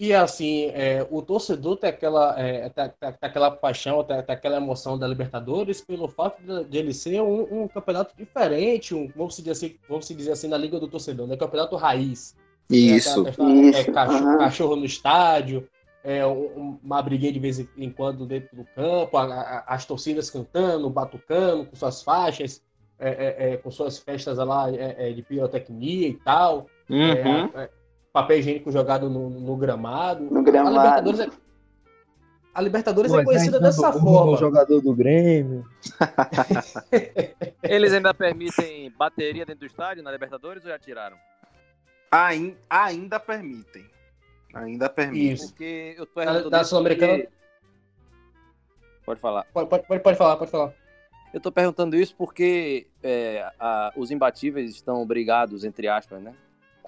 S3: e assim, é, o torcedor tem aquela, é, tem, tem- tem aquela paixão, tem, aquela emoção da Libertadores pelo fato de, de ele ser um, um campeonato diferente, um, vamos, dizer assim, vamos dizer assim, na Liga do Torcedor, né? Campeonato raiz. É, aquela questão, é,
S2: Isso,
S3: cachorro,
S2: aham.
S3: cachorro no estádio, é, um- uma briguinha de vez em quando dentro do campo, a- a- as torcidas cantando, batucando com suas faixas, é, com suas festas lá de pirotecnia e tal.
S1: Uhum.
S3: Papel higiênico jogado no, no gramado.
S2: No
S3: A
S2: gramado.
S3: Libertadores é, a Libertadores é
S5: Pois
S3: conhecida dessa
S5: o
S3: forma.
S5: jogador do Grêmio. <laughs>
S4: Eles ainda permitem bateria dentro do estádio na Libertadores ou já tiraram?
S1: Ain- ainda permitem. Ainda permitem.
S3: Isso.
S4: Porque eu tô
S3: Da-
S4: perguntando
S3: da
S4: isso
S3: Sul-Americana-
S4: porque- Pode falar.
S3: Pode, pode, pode, falar, pode falar.
S4: Eu tô perguntando isso porque é, a- os imbatíveis estão brigados, entre aspas, né?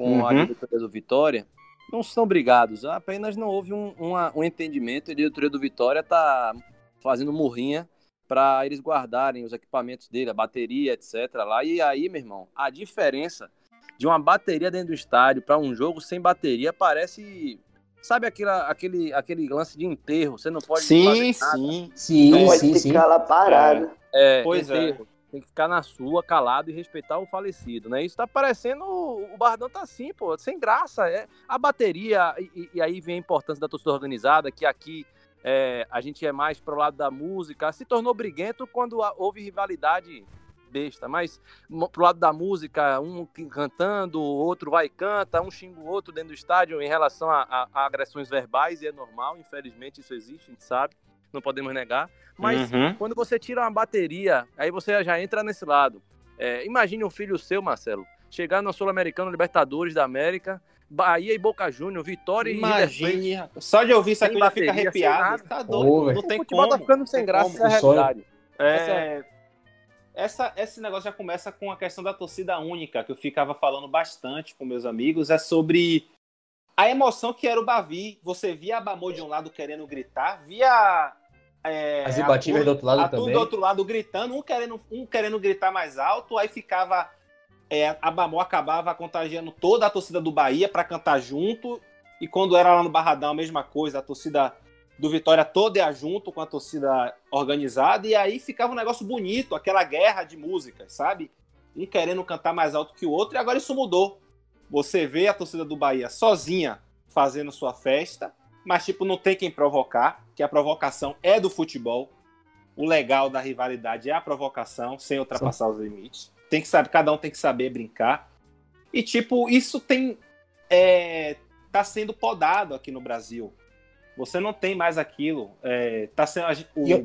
S4: Com a
S1: Uhum.
S4: diretoria do Vitória. Não estão brigados, apenas não houve um, uma- um entendimento. A diretoria do Vitória tá fazendo murrinha para eles guardarem os equipamentos dele, a bateria, etc. lá. E aí, meu irmão, a diferença de uma bateria dentro do estádio para um jogo sem bateria parece. Sabe aquela, aquele, aquele lance de enterro? Você não pode
S1: Sim,
S4: fazer nada.
S1: sim.
S3: Sim,
S2: Não pode
S3: sim, sim.
S2: ficar lá parado.
S4: É,
S1: Pois é.
S4: Tem que ficar na sua, calado e respeitar o falecido, né? Isso tá parecendo. O Bardão tá assim, pô, sem graça. É, a bateria, e, e- aí vem a importância da torcida organizada, que aqui é, a gente é mais pro lado da música. Se tornou briguento quando houve rivalidade besta, mas pro lado da música, um cantando, o outro vai e canta, um xinga o outro dentro do estádio em relação a, a- a agressões verbais, e é normal, infelizmente isso existe, a gente sabe, não podemos negar. Mas
S1: Uhum.
S4: quando você tira uma bateria, aí você já entra nesse lado. É, imagine um filho seu, Marcelo, chegar no Sul-Americano Libertadores da América, Bahia e Boca Júnior, Vitória e River Plate.
S1: Imagine. Só de ouvir isso aqui já
S4: sem
S1: arrepiado. Tá doido.
S3: velho.
S1: não
S4: O
S1: tem
S4: futebol
S1: como.
S4: tá ficando sem graça,
S1: como.
S4: é a
S3: O
S4: realidade.
S1: É, essa, esse negócio já começa com a questão da torcida única, que eu ficava falando bastante com meus amigos, é sobre a emoção que era o Bavi. Você via a Bamô de um lado querendo gritar, via é,
S3: As imbatíveis do outro lado
S1: a tudo
S3: também.
S1: do outro lado gritando, um querendo, um querendo gritar mais alto, aí ficava. é, a Bamô acabava contagiando toda a torcida do Bahia para cantar junto. E quando era lá no Barradão, a mesma coisa, a torcida do Vitória toda ia junto com a torcida organizada, e aí ficava um negócio bonito, aquela guerra de músicas, sabe? Um querendo cantar mais alto que o outro, e agora isso mudou. Você vê a torcida do Bahia sozinha fazendo sua festa, mas tipo, não tem quem provocar, que a provocação é do futebol. O legal da rivalidade é a provocação, sem ultrapassar os limites. Tem que saber, cada um tem que saber brincar. E tipo, isso tem é, tá sendo podado aqui no Brasil. Você não tem mais aquilo. É, tá sendo, o,
S3: eu-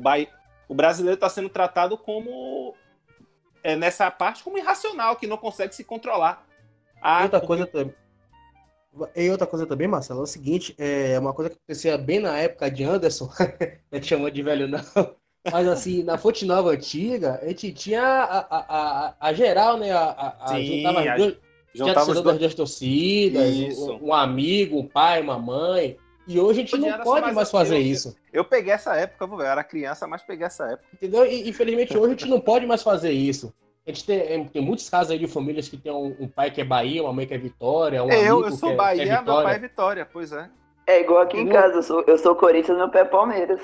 S1: o brasileiro está sendo tratado como é, nessa parte como irracional, que não consegue se controlar. Ah,
S3: outra
S1: porque-
S3: coisa também. E outra coisa também, Marcelo, é o seguinte, é uma coisa que acontecia bem na época de Anderson, <laughs> a gente chamou de velho não, <laughs> mas assim, na Fonte Nova antiga, a gente tinha a, a, a, a geral, né, a, a, a
S1: Sim,
S3: juntava as
S1: a-
S3: duas,
S1: juntava os dois-
S3: das torcidas,
S1: Isso.
S3: um, um amigo, um pai, uma mãe, e hoje a gente não pode
S1: mais
S3: mais fazer isso,
S1: Eu peguei essa época, eu era criança, mas peguei essa época.
S3: entendeu? E infelizmente hoje a gente não pode mais fazer isso. A gente tem, tem muitos casos aí de famílias que tem um, um pai que é Bahia, uma mãe que é Vitória, um
S1: eu,
S3: amigo
S1: eu sou
S3: que é,
S1: Bahia,
S3: que é
S1: meu pai é
S3: Vitória.
S1: Pois é.
S2: É igual aqui em casa, eu sou, eu sou Corinthians, meu pé é Palmeiras.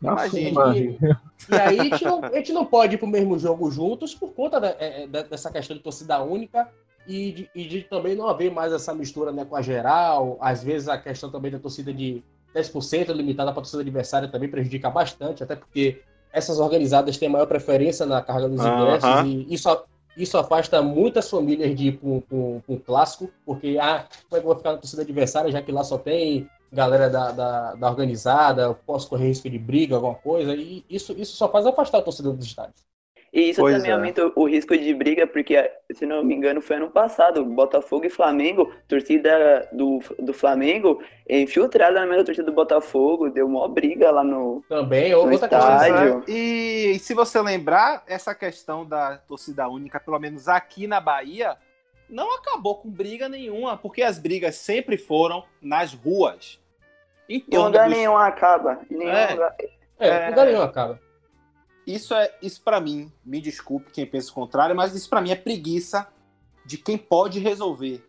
S5: Nossa,
S1: Imagine.
S5: mano.
S3: E aí a gente, não, a gente não pode ir pro mesmo jogo juntos por conta da- é, da- dessa questão de torcida única e de, e de também não haver mais essa mistura né, com a geral. Às vezes a questão também da torcida de, 10% limitada para a torcida adversária também prejudica bastante, até porque essas organizadas têm maior preferência na carga dos ingressos e isso, isso afasta muitas famílias de ir para um, clássico, porque ah, como é que eu vou ficar na torcida adversária, já que lá só tem galera da, da, da organizada, eu posso correr risco de briga, alguma coisa, e isso, isso só faz afastar o torcedor dos estádios.
S2: E isso
S1: Pois
S2: também
S1: é.
S2: aumenta o risco de briga, porque, se não me engano, foi ano passado, Botafogo e Flamengo, torcida do, do Flamengo, infiltrada na mesma torcida do Botafogo, deu maior briga lá no.
S3: Também,
S2: No
S3: outra
S2: estádio.
S1: Pois é. E, e se você lembrar, essa questão da torcida única, pelo menos aqui na Bahia, não acabou com briga nenhuma, porque as brigas sempre foram nas ruas. Em
S2: lugar
S1: dos-
S2: nenhum acaba. Nenhum
S1: É.
S2: lugar.
S3: É,
S1: É.
S3: lugar nenhum acaba.
S1: Isso é isso para mim, me desculpe quem pensa o contrário, mas isso para mim é preguiça de quem pode resolver.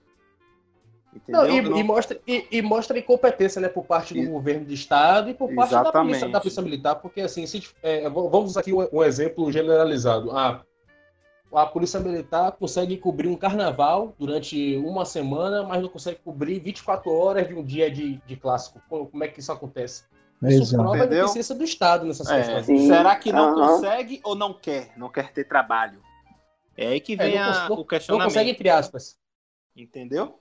S3: Não, e,
S1: Não-
S3: e mostra, e, e mostra incompetência né, por parte do
S1: E-
S3: governo do estado e por parte da polícia, da polícia militar, porque assim, se, é, vamos aqui um, um exemplo generalizado. A, a polícia militar consegue cobrir um carnaval durante uma semana, mas não consegue cobrir 24 horas de um dia de, de clássico. Como é que isso acontece? Isso
S5: Exato.
S3: prova a
S1: Entendeu?
S3: deficiência do Estado nessas
S1: É,
S3: questões.
S2: Sim.
S1: será que não
S2: Aham.
S1: consegue ou não quer? Não quer ter trabalho? É aí que
S3: É,
S1: vem
S3: não
S1: a-
S3: cons- não-
S1: o
S3: Não
S1: questionamento.
S3: consegue, entre aspas.
S1: Entendeu?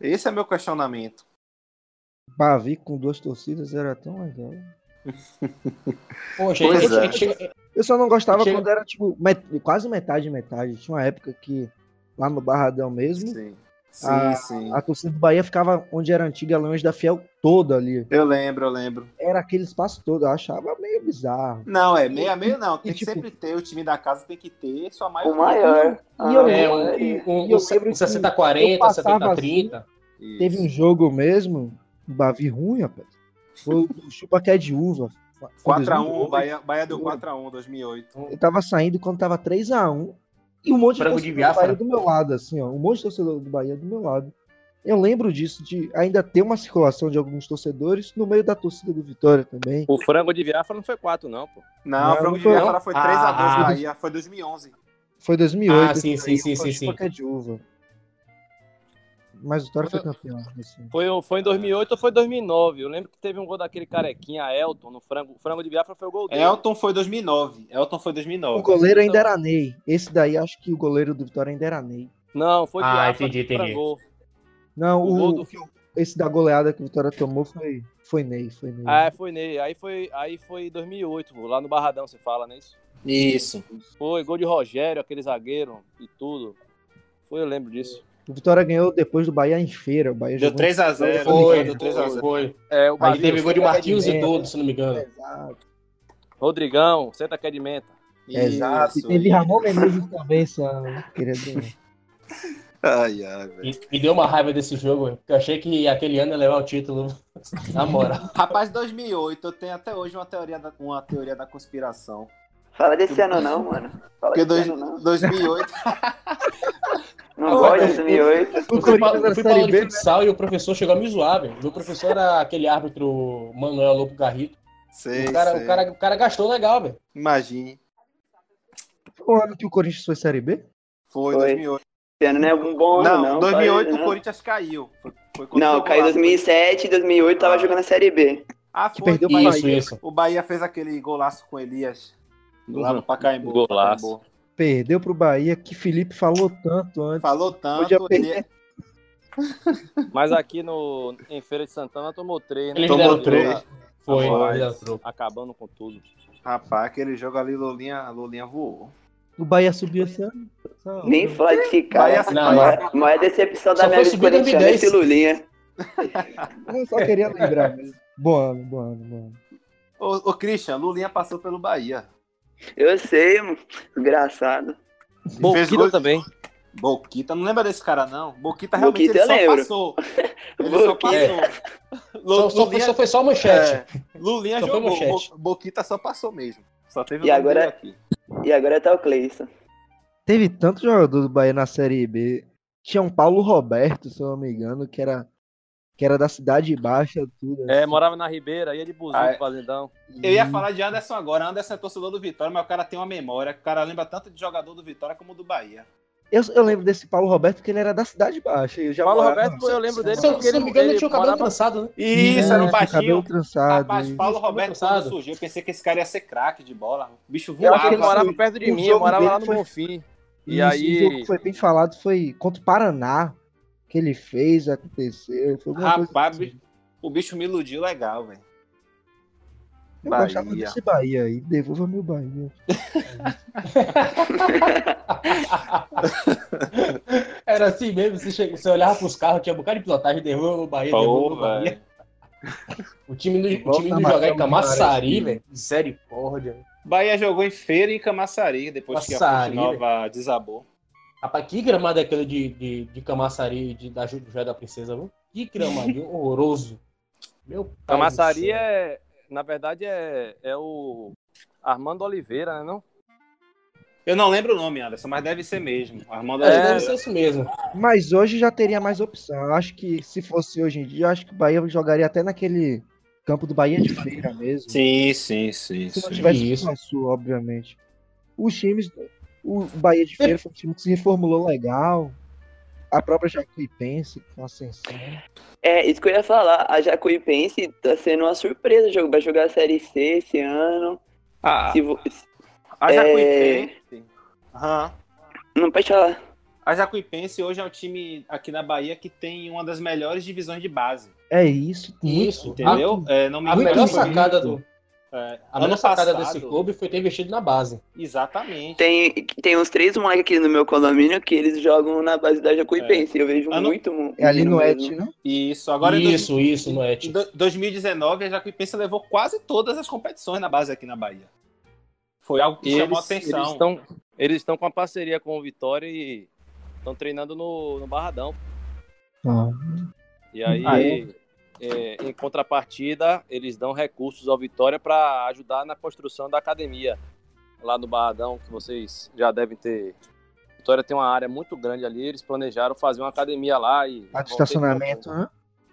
S1: Esse é meu questionamento.
S5: Bavi com duas torcidas era tão legal. <laughs>
S3: Poxa,
S1: Pois
S3: a
S1: é.
S3: a chega-
S5: Eu só não gostava
S3: Chega-
S5: quando era, tipo, met- quase metade, metade. Tinha uma época que, lá no Barradão mesmo,
S1: Sim. Sim,
S5: Ah,
S1: sim.
S5: a torcida do Bahia ficava onde era a antiga Leões da Fiel toda ali.
S1: Eu lembro, eu lembro.
S5: Era aquele espaço todo, eu achava meio bizarro.
S1: Não, é meio a meio, não. Tem
S5: E,
S1: que
S5: tipo-
S1: sempre ter, o time da casa tem que ter sua maioria.
S2: O maior.
S5: E eu
S2: Ah,
S3: é,
S5: lembro
S3: um,
S5: que-
S3: um,
S5: e eu
S3: um,
S5: lembro
S3: um
S5: que
S3: 60-40,
S5: eu passava
S3: 70-30.
S1: Isso.
S5: Teve um jogo mesmo, um Bavi ruim, rapaz. Foi o Chupa que é de uva. Foi
S1: 4x1,
S5: 2008.
S1: Bahia, Bahia deu 4x1 2008.
S5: Eu tava saindo quando tava 3x1 e um monte de
S3: Frango de
S5: torcedor do
S3: Biafra.
S5: Bahia do meu lado, assim, ó. Um monte de torcedor do Bahia do meu lado. Eu lembro disso, de ainda ter uma circulação de alguns torcedores no meio da torcida do Vitória também.
S4: O frango de Viafra não foi 4, não, pô.
S1: Não,
S5: Não,
S1: o Frango
S5: não
S1: de
S5: foi,
S1: Biafra foi 3x2
S3: Ah,
S1: Bahia, foi 2011.
S5: Foi 2008.
S3: Ah, sim, sim, sim, sim, sim.
S5: é de uva. Mas o Vitória foi campeão. assim.
S4: Foi, foi em 2008 ou foi 2009? Eu lembro que teve um gol daquele carequinha, Elton, no frango. O frango de Viafra foi o gol dele.
S1: Elton foi 2009. Elton foi
S5: O
S1: 2009.
S5: goleiro ainda era Ney. Esse daí, acho que o goleiro do Vitória ainda era Ney.
S4: Não, foi
S3: Ah, entendi,
S4: que
S3: entendi.
S4: frangou.
S5: Não,
S4: O
S5: o,
S4: gol do-
S5: esse da goleada que o Vitória tomou foi, foi Ney. Foi Ney.
S4: Ah, foi nele. Aí foi, aí foi 2008, pô, lá no Barradão, você fala, não é isso?
S1: Isso.
S4: Foi gol de Rogério, aquele zagueiro e tudo. Foi, eu lembro disso.
S5: O Vitória ganhou depois do Bahia em feira. O Bahia
S1: Deu
S5: jogou
S1: 3x0.
S3: Foi,
S1: Deu 3x0.
S3: foi.
S4: É, o
S3: Aí
S4: Bahia,
S3: teve gol de
S5: Senta
S3: Marquinhos e
S5: de
S3: todos, se não me engano.
S5: Exato.
S4: Rodrigão, senta que é de menta.
S5: Exato. E teve. Ramon Menezes. Queria dizer.
S1: Ai, ai, velho.
S3: E, e deu uma raiva desse jogo, porque eu achei que aquele ano ia levar o título. <laughs> Na moral.
S1: Rapaz, 2008, eu tenho até hoje uma teoria da, uma teoria da conspiração.
S2: Fala desse ano não, mano. Fala
S1: Porque
S2: desse
S1: dois,
S2: ano não.
S1: 2008, <laughs>
S2: Não
S3: Pô,
S2: gosto de
S3: eu-
S2: 2008.
S5: O
S3: Eu fui, eu fui pra
S5: Série
S3: aula de futsal e o professor chegou a me zoar, velho. Meu professor era aquele árbitro Manuel Lopo Garrido.
S1: sei,
S3: O cara,
S1: sei.
S3: o, cara, o cara gastou legal, velho.
S1: imagine.
S5: Foi o ano que o Corinthians foi Série B?
S1: Foi,
S2: Foi.
S1: 2008.
S2: Esse ano não é um bom ano,
S1: Não,
S2: não.
S1: 2008
S2: Fala-
S1: o Corinthians caiu. Foi, foi
S2: Não, caiu em
S1: lá.
S2: 2007 e 2008 tava
S1: Ah.
S2: jogando a Série B.
S1: Ah,
S5: Que
S1: foi.
S5: perdeu
S1: o,
S5: pra
S1: Bahia,
S3: Isso, isso.
S1: o Bahia fez aquele golaço com Elias. Lá no Pacaembu.
S4: Golaço.
S1: Pacaembu.
S5: Perdeu pro Bahia, que Felipe falou tanto antes.
S1: Falou tanto.
S5: Podia
S1: ele-
S5: perder. <laughs>
S4: Mas aqui no, em Feira de Santana tomou três, né?
S1: Tomou três.
S3: Foi, deram troco.
S4: Acabando com tudo.
S1: Rapaz, aquele jogo ali, Lulinha, Lulinha voou.
S5: O Bahia subiu esse ano.
S2: Nem fala desse cara.
S1: Bahia-
S3: Não,
S2: maior, maior decepção da
S3: Só
S2: minha
S3: foi
S2: vida corintiana,
S3: 2010.
S2: esse Lulinha.
S5: Eu só queria lembrar <laughs> mesmo. Bom ano, bom ano, bom ano.
S1: Ô, ô Christian, Lulinha passou pelo Bahia.
S2: Eu sei, mano. Desgraçado.
S1: Fez
S4: Boquita também.
S1: Boquita, não lembra desse cara, não? Boquita realmente
S2: Boquita
S1: ele só
S2: eu lembro.
S1: passou. <laughs> Ele só
S2: Boquita.
S1: passou. <laughs>
S3: Só, só, foi- só foi só manchete.
S1: é, Lulinha
S3: Só
S1: jogou.
S3: manchete.
S1: Bo- Boquita só passou mesmo. Só teve
S2: E
S1: o nome
S2: agora-
S1: aqui.
S2: E agora tá o Cleison.
S5: Teve tanto jogador do Bahia na Série B. Tinha um Paulo Roberto, se eu não me engano, que era, que era da Cidade Baixa, tudo.
S4: É,
S5: assim.
S4: morava na Ribeira, ia de buzinho
S1: Ah, é.
S4: fazendão.
S1: Eu ia falar de Anderson agora. Anderson é torcedor do Vitória, mas o cara tem uma memória. O cara lembra tanto de jogador do Vitória como do Bahia.
S5: Eu, eu lembro desse Paulo Roberto porque ele era da Cidade Baixa. Eu já
S4: Paulo
S5: morava-
S4: Roberto, eu lembro dele
S3: Se eu
S4: porque
S3: se não me engano, ele tinha o cabelo
S4: morava-
S3: trançado, né?
S1: Isso,
S5: É,
S1: era um baixinho.
S5: cabelo trançado.
S1: Rapaz, Paulo Roberto, quando surgiu, eu pensei que esse cara ia ser craque de bola. O bicho
S5: Eu acho que
S4: Ele
S1: voava.
S4: morava perto de mim, eu morava lá no
S5: foi-
S4: Bonfim. E aí-
S5: O jogo que foi bem falado foi contra o Paraná. Que ele fez, aconteceu. Foi
S1: Rapaz,
S5: assim.
S1: o bicho me iludiu legal, velho.
S5: Eu
S1: Bahia.
S5: gostava desse Bahia aí. Devolva meu Bahia. <laughs>
S3: Era assim mesmo, você, chega, você olhava pros carros, tinha um bocado de pilotagem, derruba no Bahia, no Bahia. <laughs> O time não, o time
S5: matar
S3: jogar em
S5: o
S3: Camaçari, velho. Misericórdia.
S1: Bahia jogou em Feira e em Camaçari, depois que a Fonte Nova desabou.
S3: Rapaz, que gramado é aquele de, de, de Camaçari de, da Joia da Princesa, viu? Que gramadinho <laughs> horroroso. Meu pai.
S4: Camaçari é, na verdade, é, é o Armando Oliveira, né? Não?
S1: Eu não lembro o nome, Anderson, mas deve ser mesmo. Armando
S3: É,
S1: Oliveira.
S3: deve ser isso mesmo.
S5: Mas hoje já teria mais opção. Eu acho que se fosse hoje em dia, eu acho que o Bahia jogaria até naquele campo do Bahia de Feira mesmo.
S1: Sim, sim, sim.
S5: Se não tivesse
S3: Isso.
S5: Sul, obviamente. Os times. O Bahia de Feira foi um time que se reformulou legal. A própria Jacuipense, com ascensão.
S2: É, isso que eu ia falar. A Jacuipense tá sendo uma surpresa. jogo- Vai jogar a Série C esse ano.
S1: Ah,
S2: Se vo-
S1: a
S2: É.
S1: Jacuipense. Aham.
S2: Não pode falar.
S1: A Jacuipense hoje é um time aqui na Bahia que tem uma das melhores divisões de base.
S5: É isso.
S3: Isso.
S1: Entendeu? É, não me
S3: A, a melhor sacada do.
S1: É,
S3: A
S1: ano
S3: sacada
S1: passado-
S3: desse clube foi ter investido na base.
S1: Exatamente.
S2: Tem, tem uns três moleques aqui no meu condomínio que eles jogam na base da Jacuipense. Eu vejo
S1: Ano-
S2: muito. mu-
S5: É ali no. Et, né?
S1: Isso. Agora em dois-
S3: isso, isso, não é?
S1: Em do- 2019, a Jacuipense levou quase todas as competições na base aqui na Bahia. Foi algo que
S4: E
S1: chamou
S4: eles,
S1: atenção.
S4: eles estão eles estão com a parceria com o Vitória e estão treinando no, no Barradão.
S5: Ah.
S4: E aí,
S1: Ah, é?
S4: é, em contrapartida, eles dão recursos ao Vitória para ajudar na construção da academia lá no Barradão, que vocês já devem ter. Vitória tem uma área muito grande ali, eles planejaram fazer uma academia lá e.
S5: A de estacionamento, né?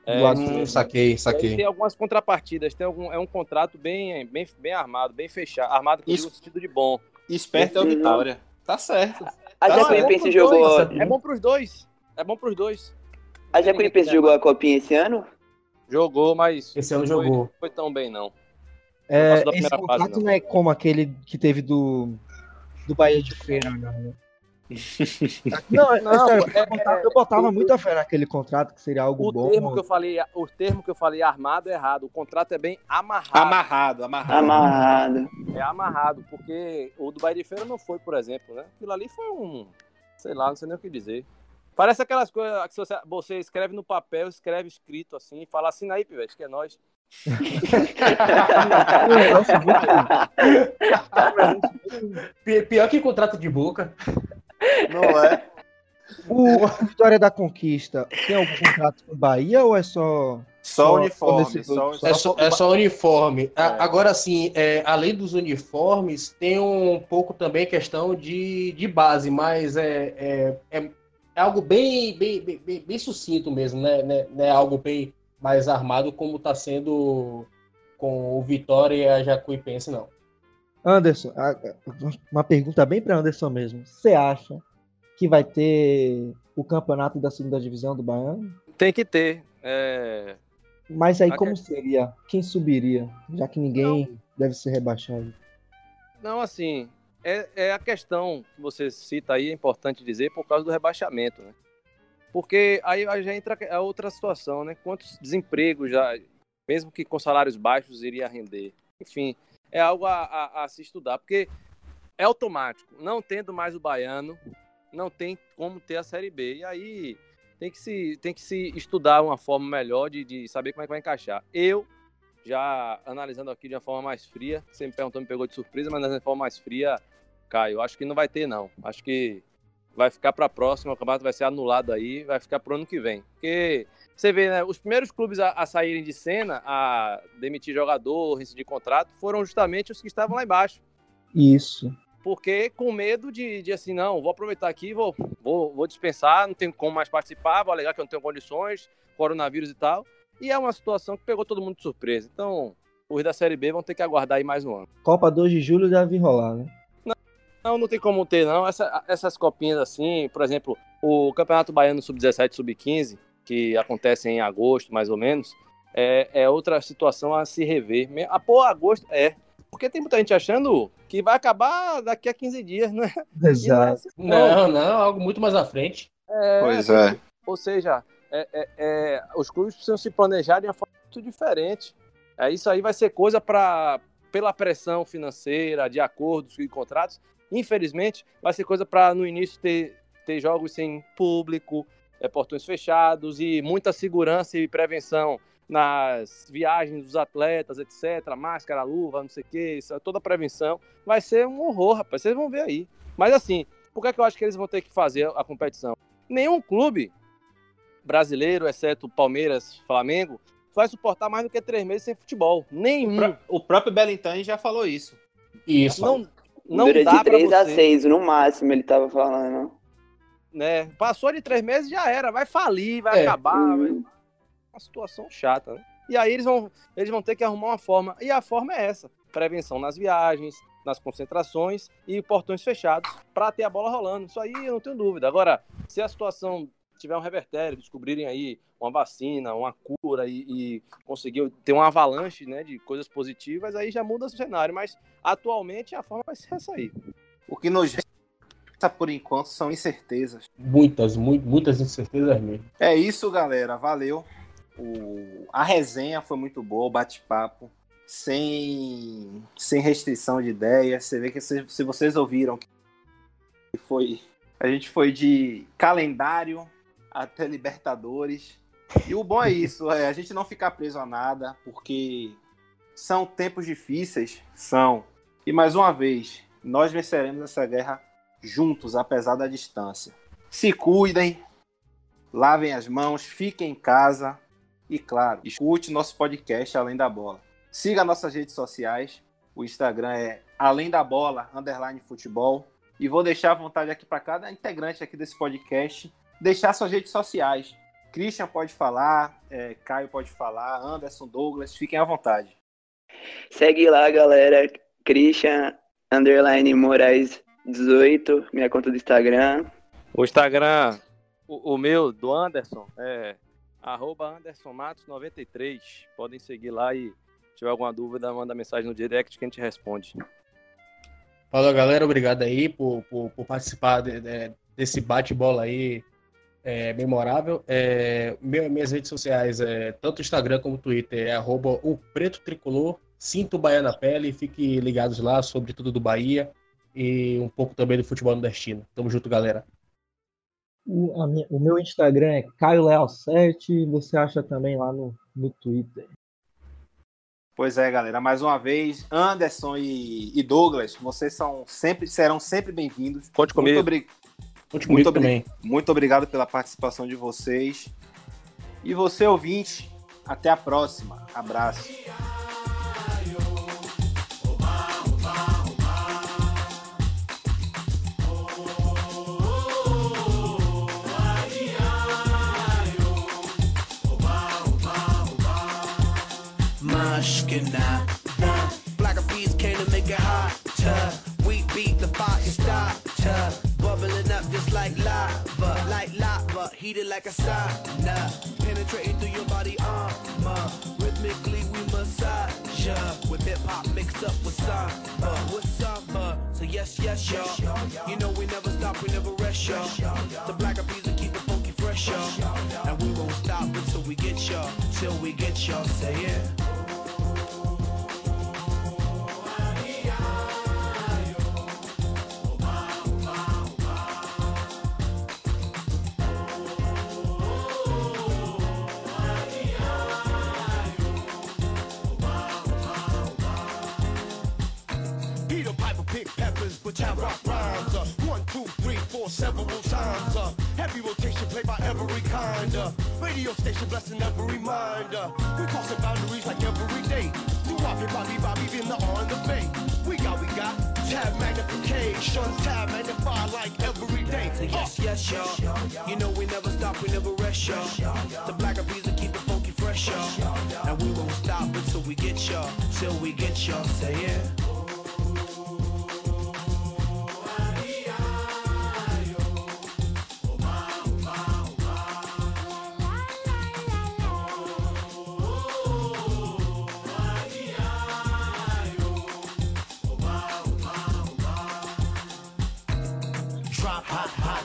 S4: É,
S3: Hum, saquei, saquei.
S4: tem algumas contrapartidas, tem algum, é um contrato bem, bem, bem armado, bem fechado. Armado que eu
S1: Isso.
S4: no sentido de bom.
S1: Esperto é o
S2: Uhum.
S1: Vitória. Tá certo.
S2: A
S1: Tá,
S2: Jacuipense
S4: pros
S2: jogou.
S4: dois, é bom pros dois. É bom pros dois.
S2: A Jacuipense jogou a copinha esse ano?
S4: Jogou, mas
S3: Esse ano
S4: foi-
S3: jogou.
S4: foi tão bem, não.
S5: É, esse contrato não.
S4: não.
S5: é como aquele que teve do, do Bahia de Feira, não. né? <laughs> Não, é, é
S4: Não,
S5: sério,
S4: é-
S5: eu botava, eu botava
S4: o-
S5: muita fé naquele contrato, que seria algo
S4: O
S5: bom.
S4: termo que eu falei, o termo que eu falei armado é errado. O contrato é bem amarrado.
S1: Amarrado, amarrado.
S2: Amarrado.
S4: É amarrado, porque o do Bahia de Feira não foi, por exemplo, né? Aquilo ali foi um, sei lá, não sei nem o que dizer. Parece aquelas coisas que você, você escreve no papel, escreve escrito assim, e fala assim aí, pivete, que é nós.
S3: Pior que contrato de boca.
S1: Não é?
S5: O, Vitória da Conquista tem algum contrato com Bahia ou é só.
S1: Só
S5: Só-
S1: uniforme.
S5: só
S1: Só,
S3: É só, é só uniforme. A-
S1: É.
S3: Agora, sim, é, além dos uniformes, tem um pouco também questão de, de base, mas é, é, é, algo bem, bem, bem, bem- sucinto mesmo, né? Né- Não é algo bem mais armado como está sendo com o Vitória e a Jacuipense, não.
S5: Anderson, uma pergunta bem para Anderson mesmo. Você acha que vai ter o campeonato da segunda divisão do Baiano?
S4: Tem que ter. é,
S5: Mas aí
S4: A
S5: como
S4: que-
S5: seria? Quem subiria? Já que ninguém deve ser rebaixado.
S4: Não, assim, é, é a questão que você cita aí, é importante dizer, por causa do rebaixamento, né? Porque aí já entra a outra situação, né? Quantos desempregos já, mesmo que com salários baixos, iria render? Enfim, é algo a, a- a se estudar, porque é automático. Não tendo mais o baiano, não tem como ter a Série B. E aí tem que se, tem que se estudar uma forma melhor de, de saber como é que vai encaixar. Eu, já analisando aqui de uma forma mais fria, você me perguntou, me pegou de surpresa, mas de uma forma mais fria, Caio, acho que não vai ter, não. Acho que vai ficar para a próxima, o campeonato vai ser anulado aí, vai ficar para o ano que vem. Porque você vê, né, os primeiros clubes a, a saírem de cena, a demitir jogador, rescindir contrato, foram justamente os que estavam lá embaixo
S5: Isso.
S4: porque com medo de, de assim, não, vou aproveitar aqui, vou, vou, vou dispensar, não tenho como mais participar, vou alegar que eu não tenho condições, coronavírus e tal. E é uma situação que pegou todo mundo de surpresa. Então, os da Série B vão ter que aguardar aí mais um ano.
S5: Copa 2 de julho deve rolar, né?
S4: Não, não tem como ter, não. Essa, essas copinhas assim, por exemplo, o Campeonato Baiano Sub-17 Sub-15, que acontece em agosto, mais ou menos, é, é outra situação a se rever. Ah, pô, agosto, é. Porque tem muita gente achando que vai acabar daqui a 15 dias, né?
S3: Exato. Não, não, algo muito mais à frente.
S1: É, pois é.
S4: Ou seja, é, é, é, os clubes precisam se planejar de uma forma muito diferente. É, isso aí vai ser coisa para pela pressão financeira, de acordos e contratos. Infelizmente, vai ser coisa para no início ter, ter jogos sem público, é, portões fechados e muita segurança e prevenção nas viagens dos atletas, etc. Máscara, luva, não sei o que, isso, toda a prevenção. Vai ser um horror, rapaz. Vocês vão ver aí. Mas assim, por que, é que eu acho que eles vão ter que fazer a competição? Nenhum clube brasileiro, exceto Palmeiras, Flamengo, vai suportar mais do que três meses sem futebol. Nenhum.
S1: O próprio Belintani já falou isso.
S4: Isso. Não, não
S2: Dura
S4: dá
S2: de 3 a 6 no máximo, ele tava falando.
S4: Né? Passou de três meses, já era. Vai falir, vai é. acabar. Uhum. Vai... Uma situação chata, né? E aí eles vão, eles vão ter que arrumar uma forma. E a forma é essa: prevenção nas viagens, nas concentrações e portões fechados para ter a bola rolando. Isso aí eu não tenho dúvida. Agora, se a situação tiver um revertério, descobrirem aí uma vacina, uma cura e, e conseguir ter uma avalanche né, de coisas positivas, aí já muda o cenário. Mas atualmente a forma vai ser essa aí.
S1: O que nos resta por enquanto são incertezas.
S3: Muitas, mu muitas incertezas mesmo.
S1: É isso, galera. Valeu. O... A resenha foi muito boa, o bate-papo. Sem, sem restrição de ideias. Você vê que se, se vocês ouviram que foi. A gente foi de calendário até Libertadores. E o bom é isso, é a gente não ficar preso a nada, porque são tempos difíceis, são. E mais uma vez, nós venceremos essa guerra juntos, apesar da distância. Se cuidem, lavem as mãos, fiquem em casa e, claro, escute nosso podcast Além da Bola. Siga nossas redes sociais. O Instagram é Além da Bola, underline futebol. E vou deixar à vontade aqui para cada integrante aqui desse podcast deixar suas redes sociais. Christian pode falar, é, Caio pode falar, Anderson, Douglas, fiquem à vontade.
S2: Segue lá, galera. Christian underline Moraes 18, minha conta do Instagram.
S4: O Instagram, o, o meu, do Anderson, é arroba Anderson Matos 93. Podem seguir lá e se tiver alguma dúvida, manda mensagem no direct que a gente responde.
S3: Fala galera, obrigado aí por, por, por participar de, de, desse bate-bola aí é, memorável. É, minhas redes sociais, é, tanto Instagram como Twitter, é arroba o Preto Tricolor. Sinto o Bahia na pele, fiquem ligados lá sobre tudo do Bahia e um pouco também do futebol nordestino. Tamo junto, galera.
S5: O, minha, o meu Instagram é Caio Leal 7, você acha também lá no, no Twitter.
S1: Pois é, galera. Mais uma vez, Anderson e, e Douglas, vocês são sempre, serão sempre bem-vindos.
S4: Conte comigo.
S1: Muito, obri muito, também. muito obrigado pela participação de vocês. E você, ouvinte, até a próxima. Abraço. Heated like a sauna, penetrating through your body armor. Rhythmically we massage ya with hip hop mixed up with samba, with samba. So yes, yes, y'all. You know we never stop, we never rest, y'all. The black bees will keep it funky fresh, y'all. And we won't stop until we get y'all, till we get y'all. Say yeah. Heavy rotation played by every kind of radio station blessing every mind. Uh, we crossing boundaries like every day. Do Bobby, Bobby, Bobby, in the on the bay. We got, we got tab magnification, tab magnify like every day. So yes, yes, y'all. You know we never stop, we never rest, y'all. The black bees will keep it funky fresh, y'all. And we won't stop until we get y'all, till we get y'all. Say yeah.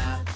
S6: Mais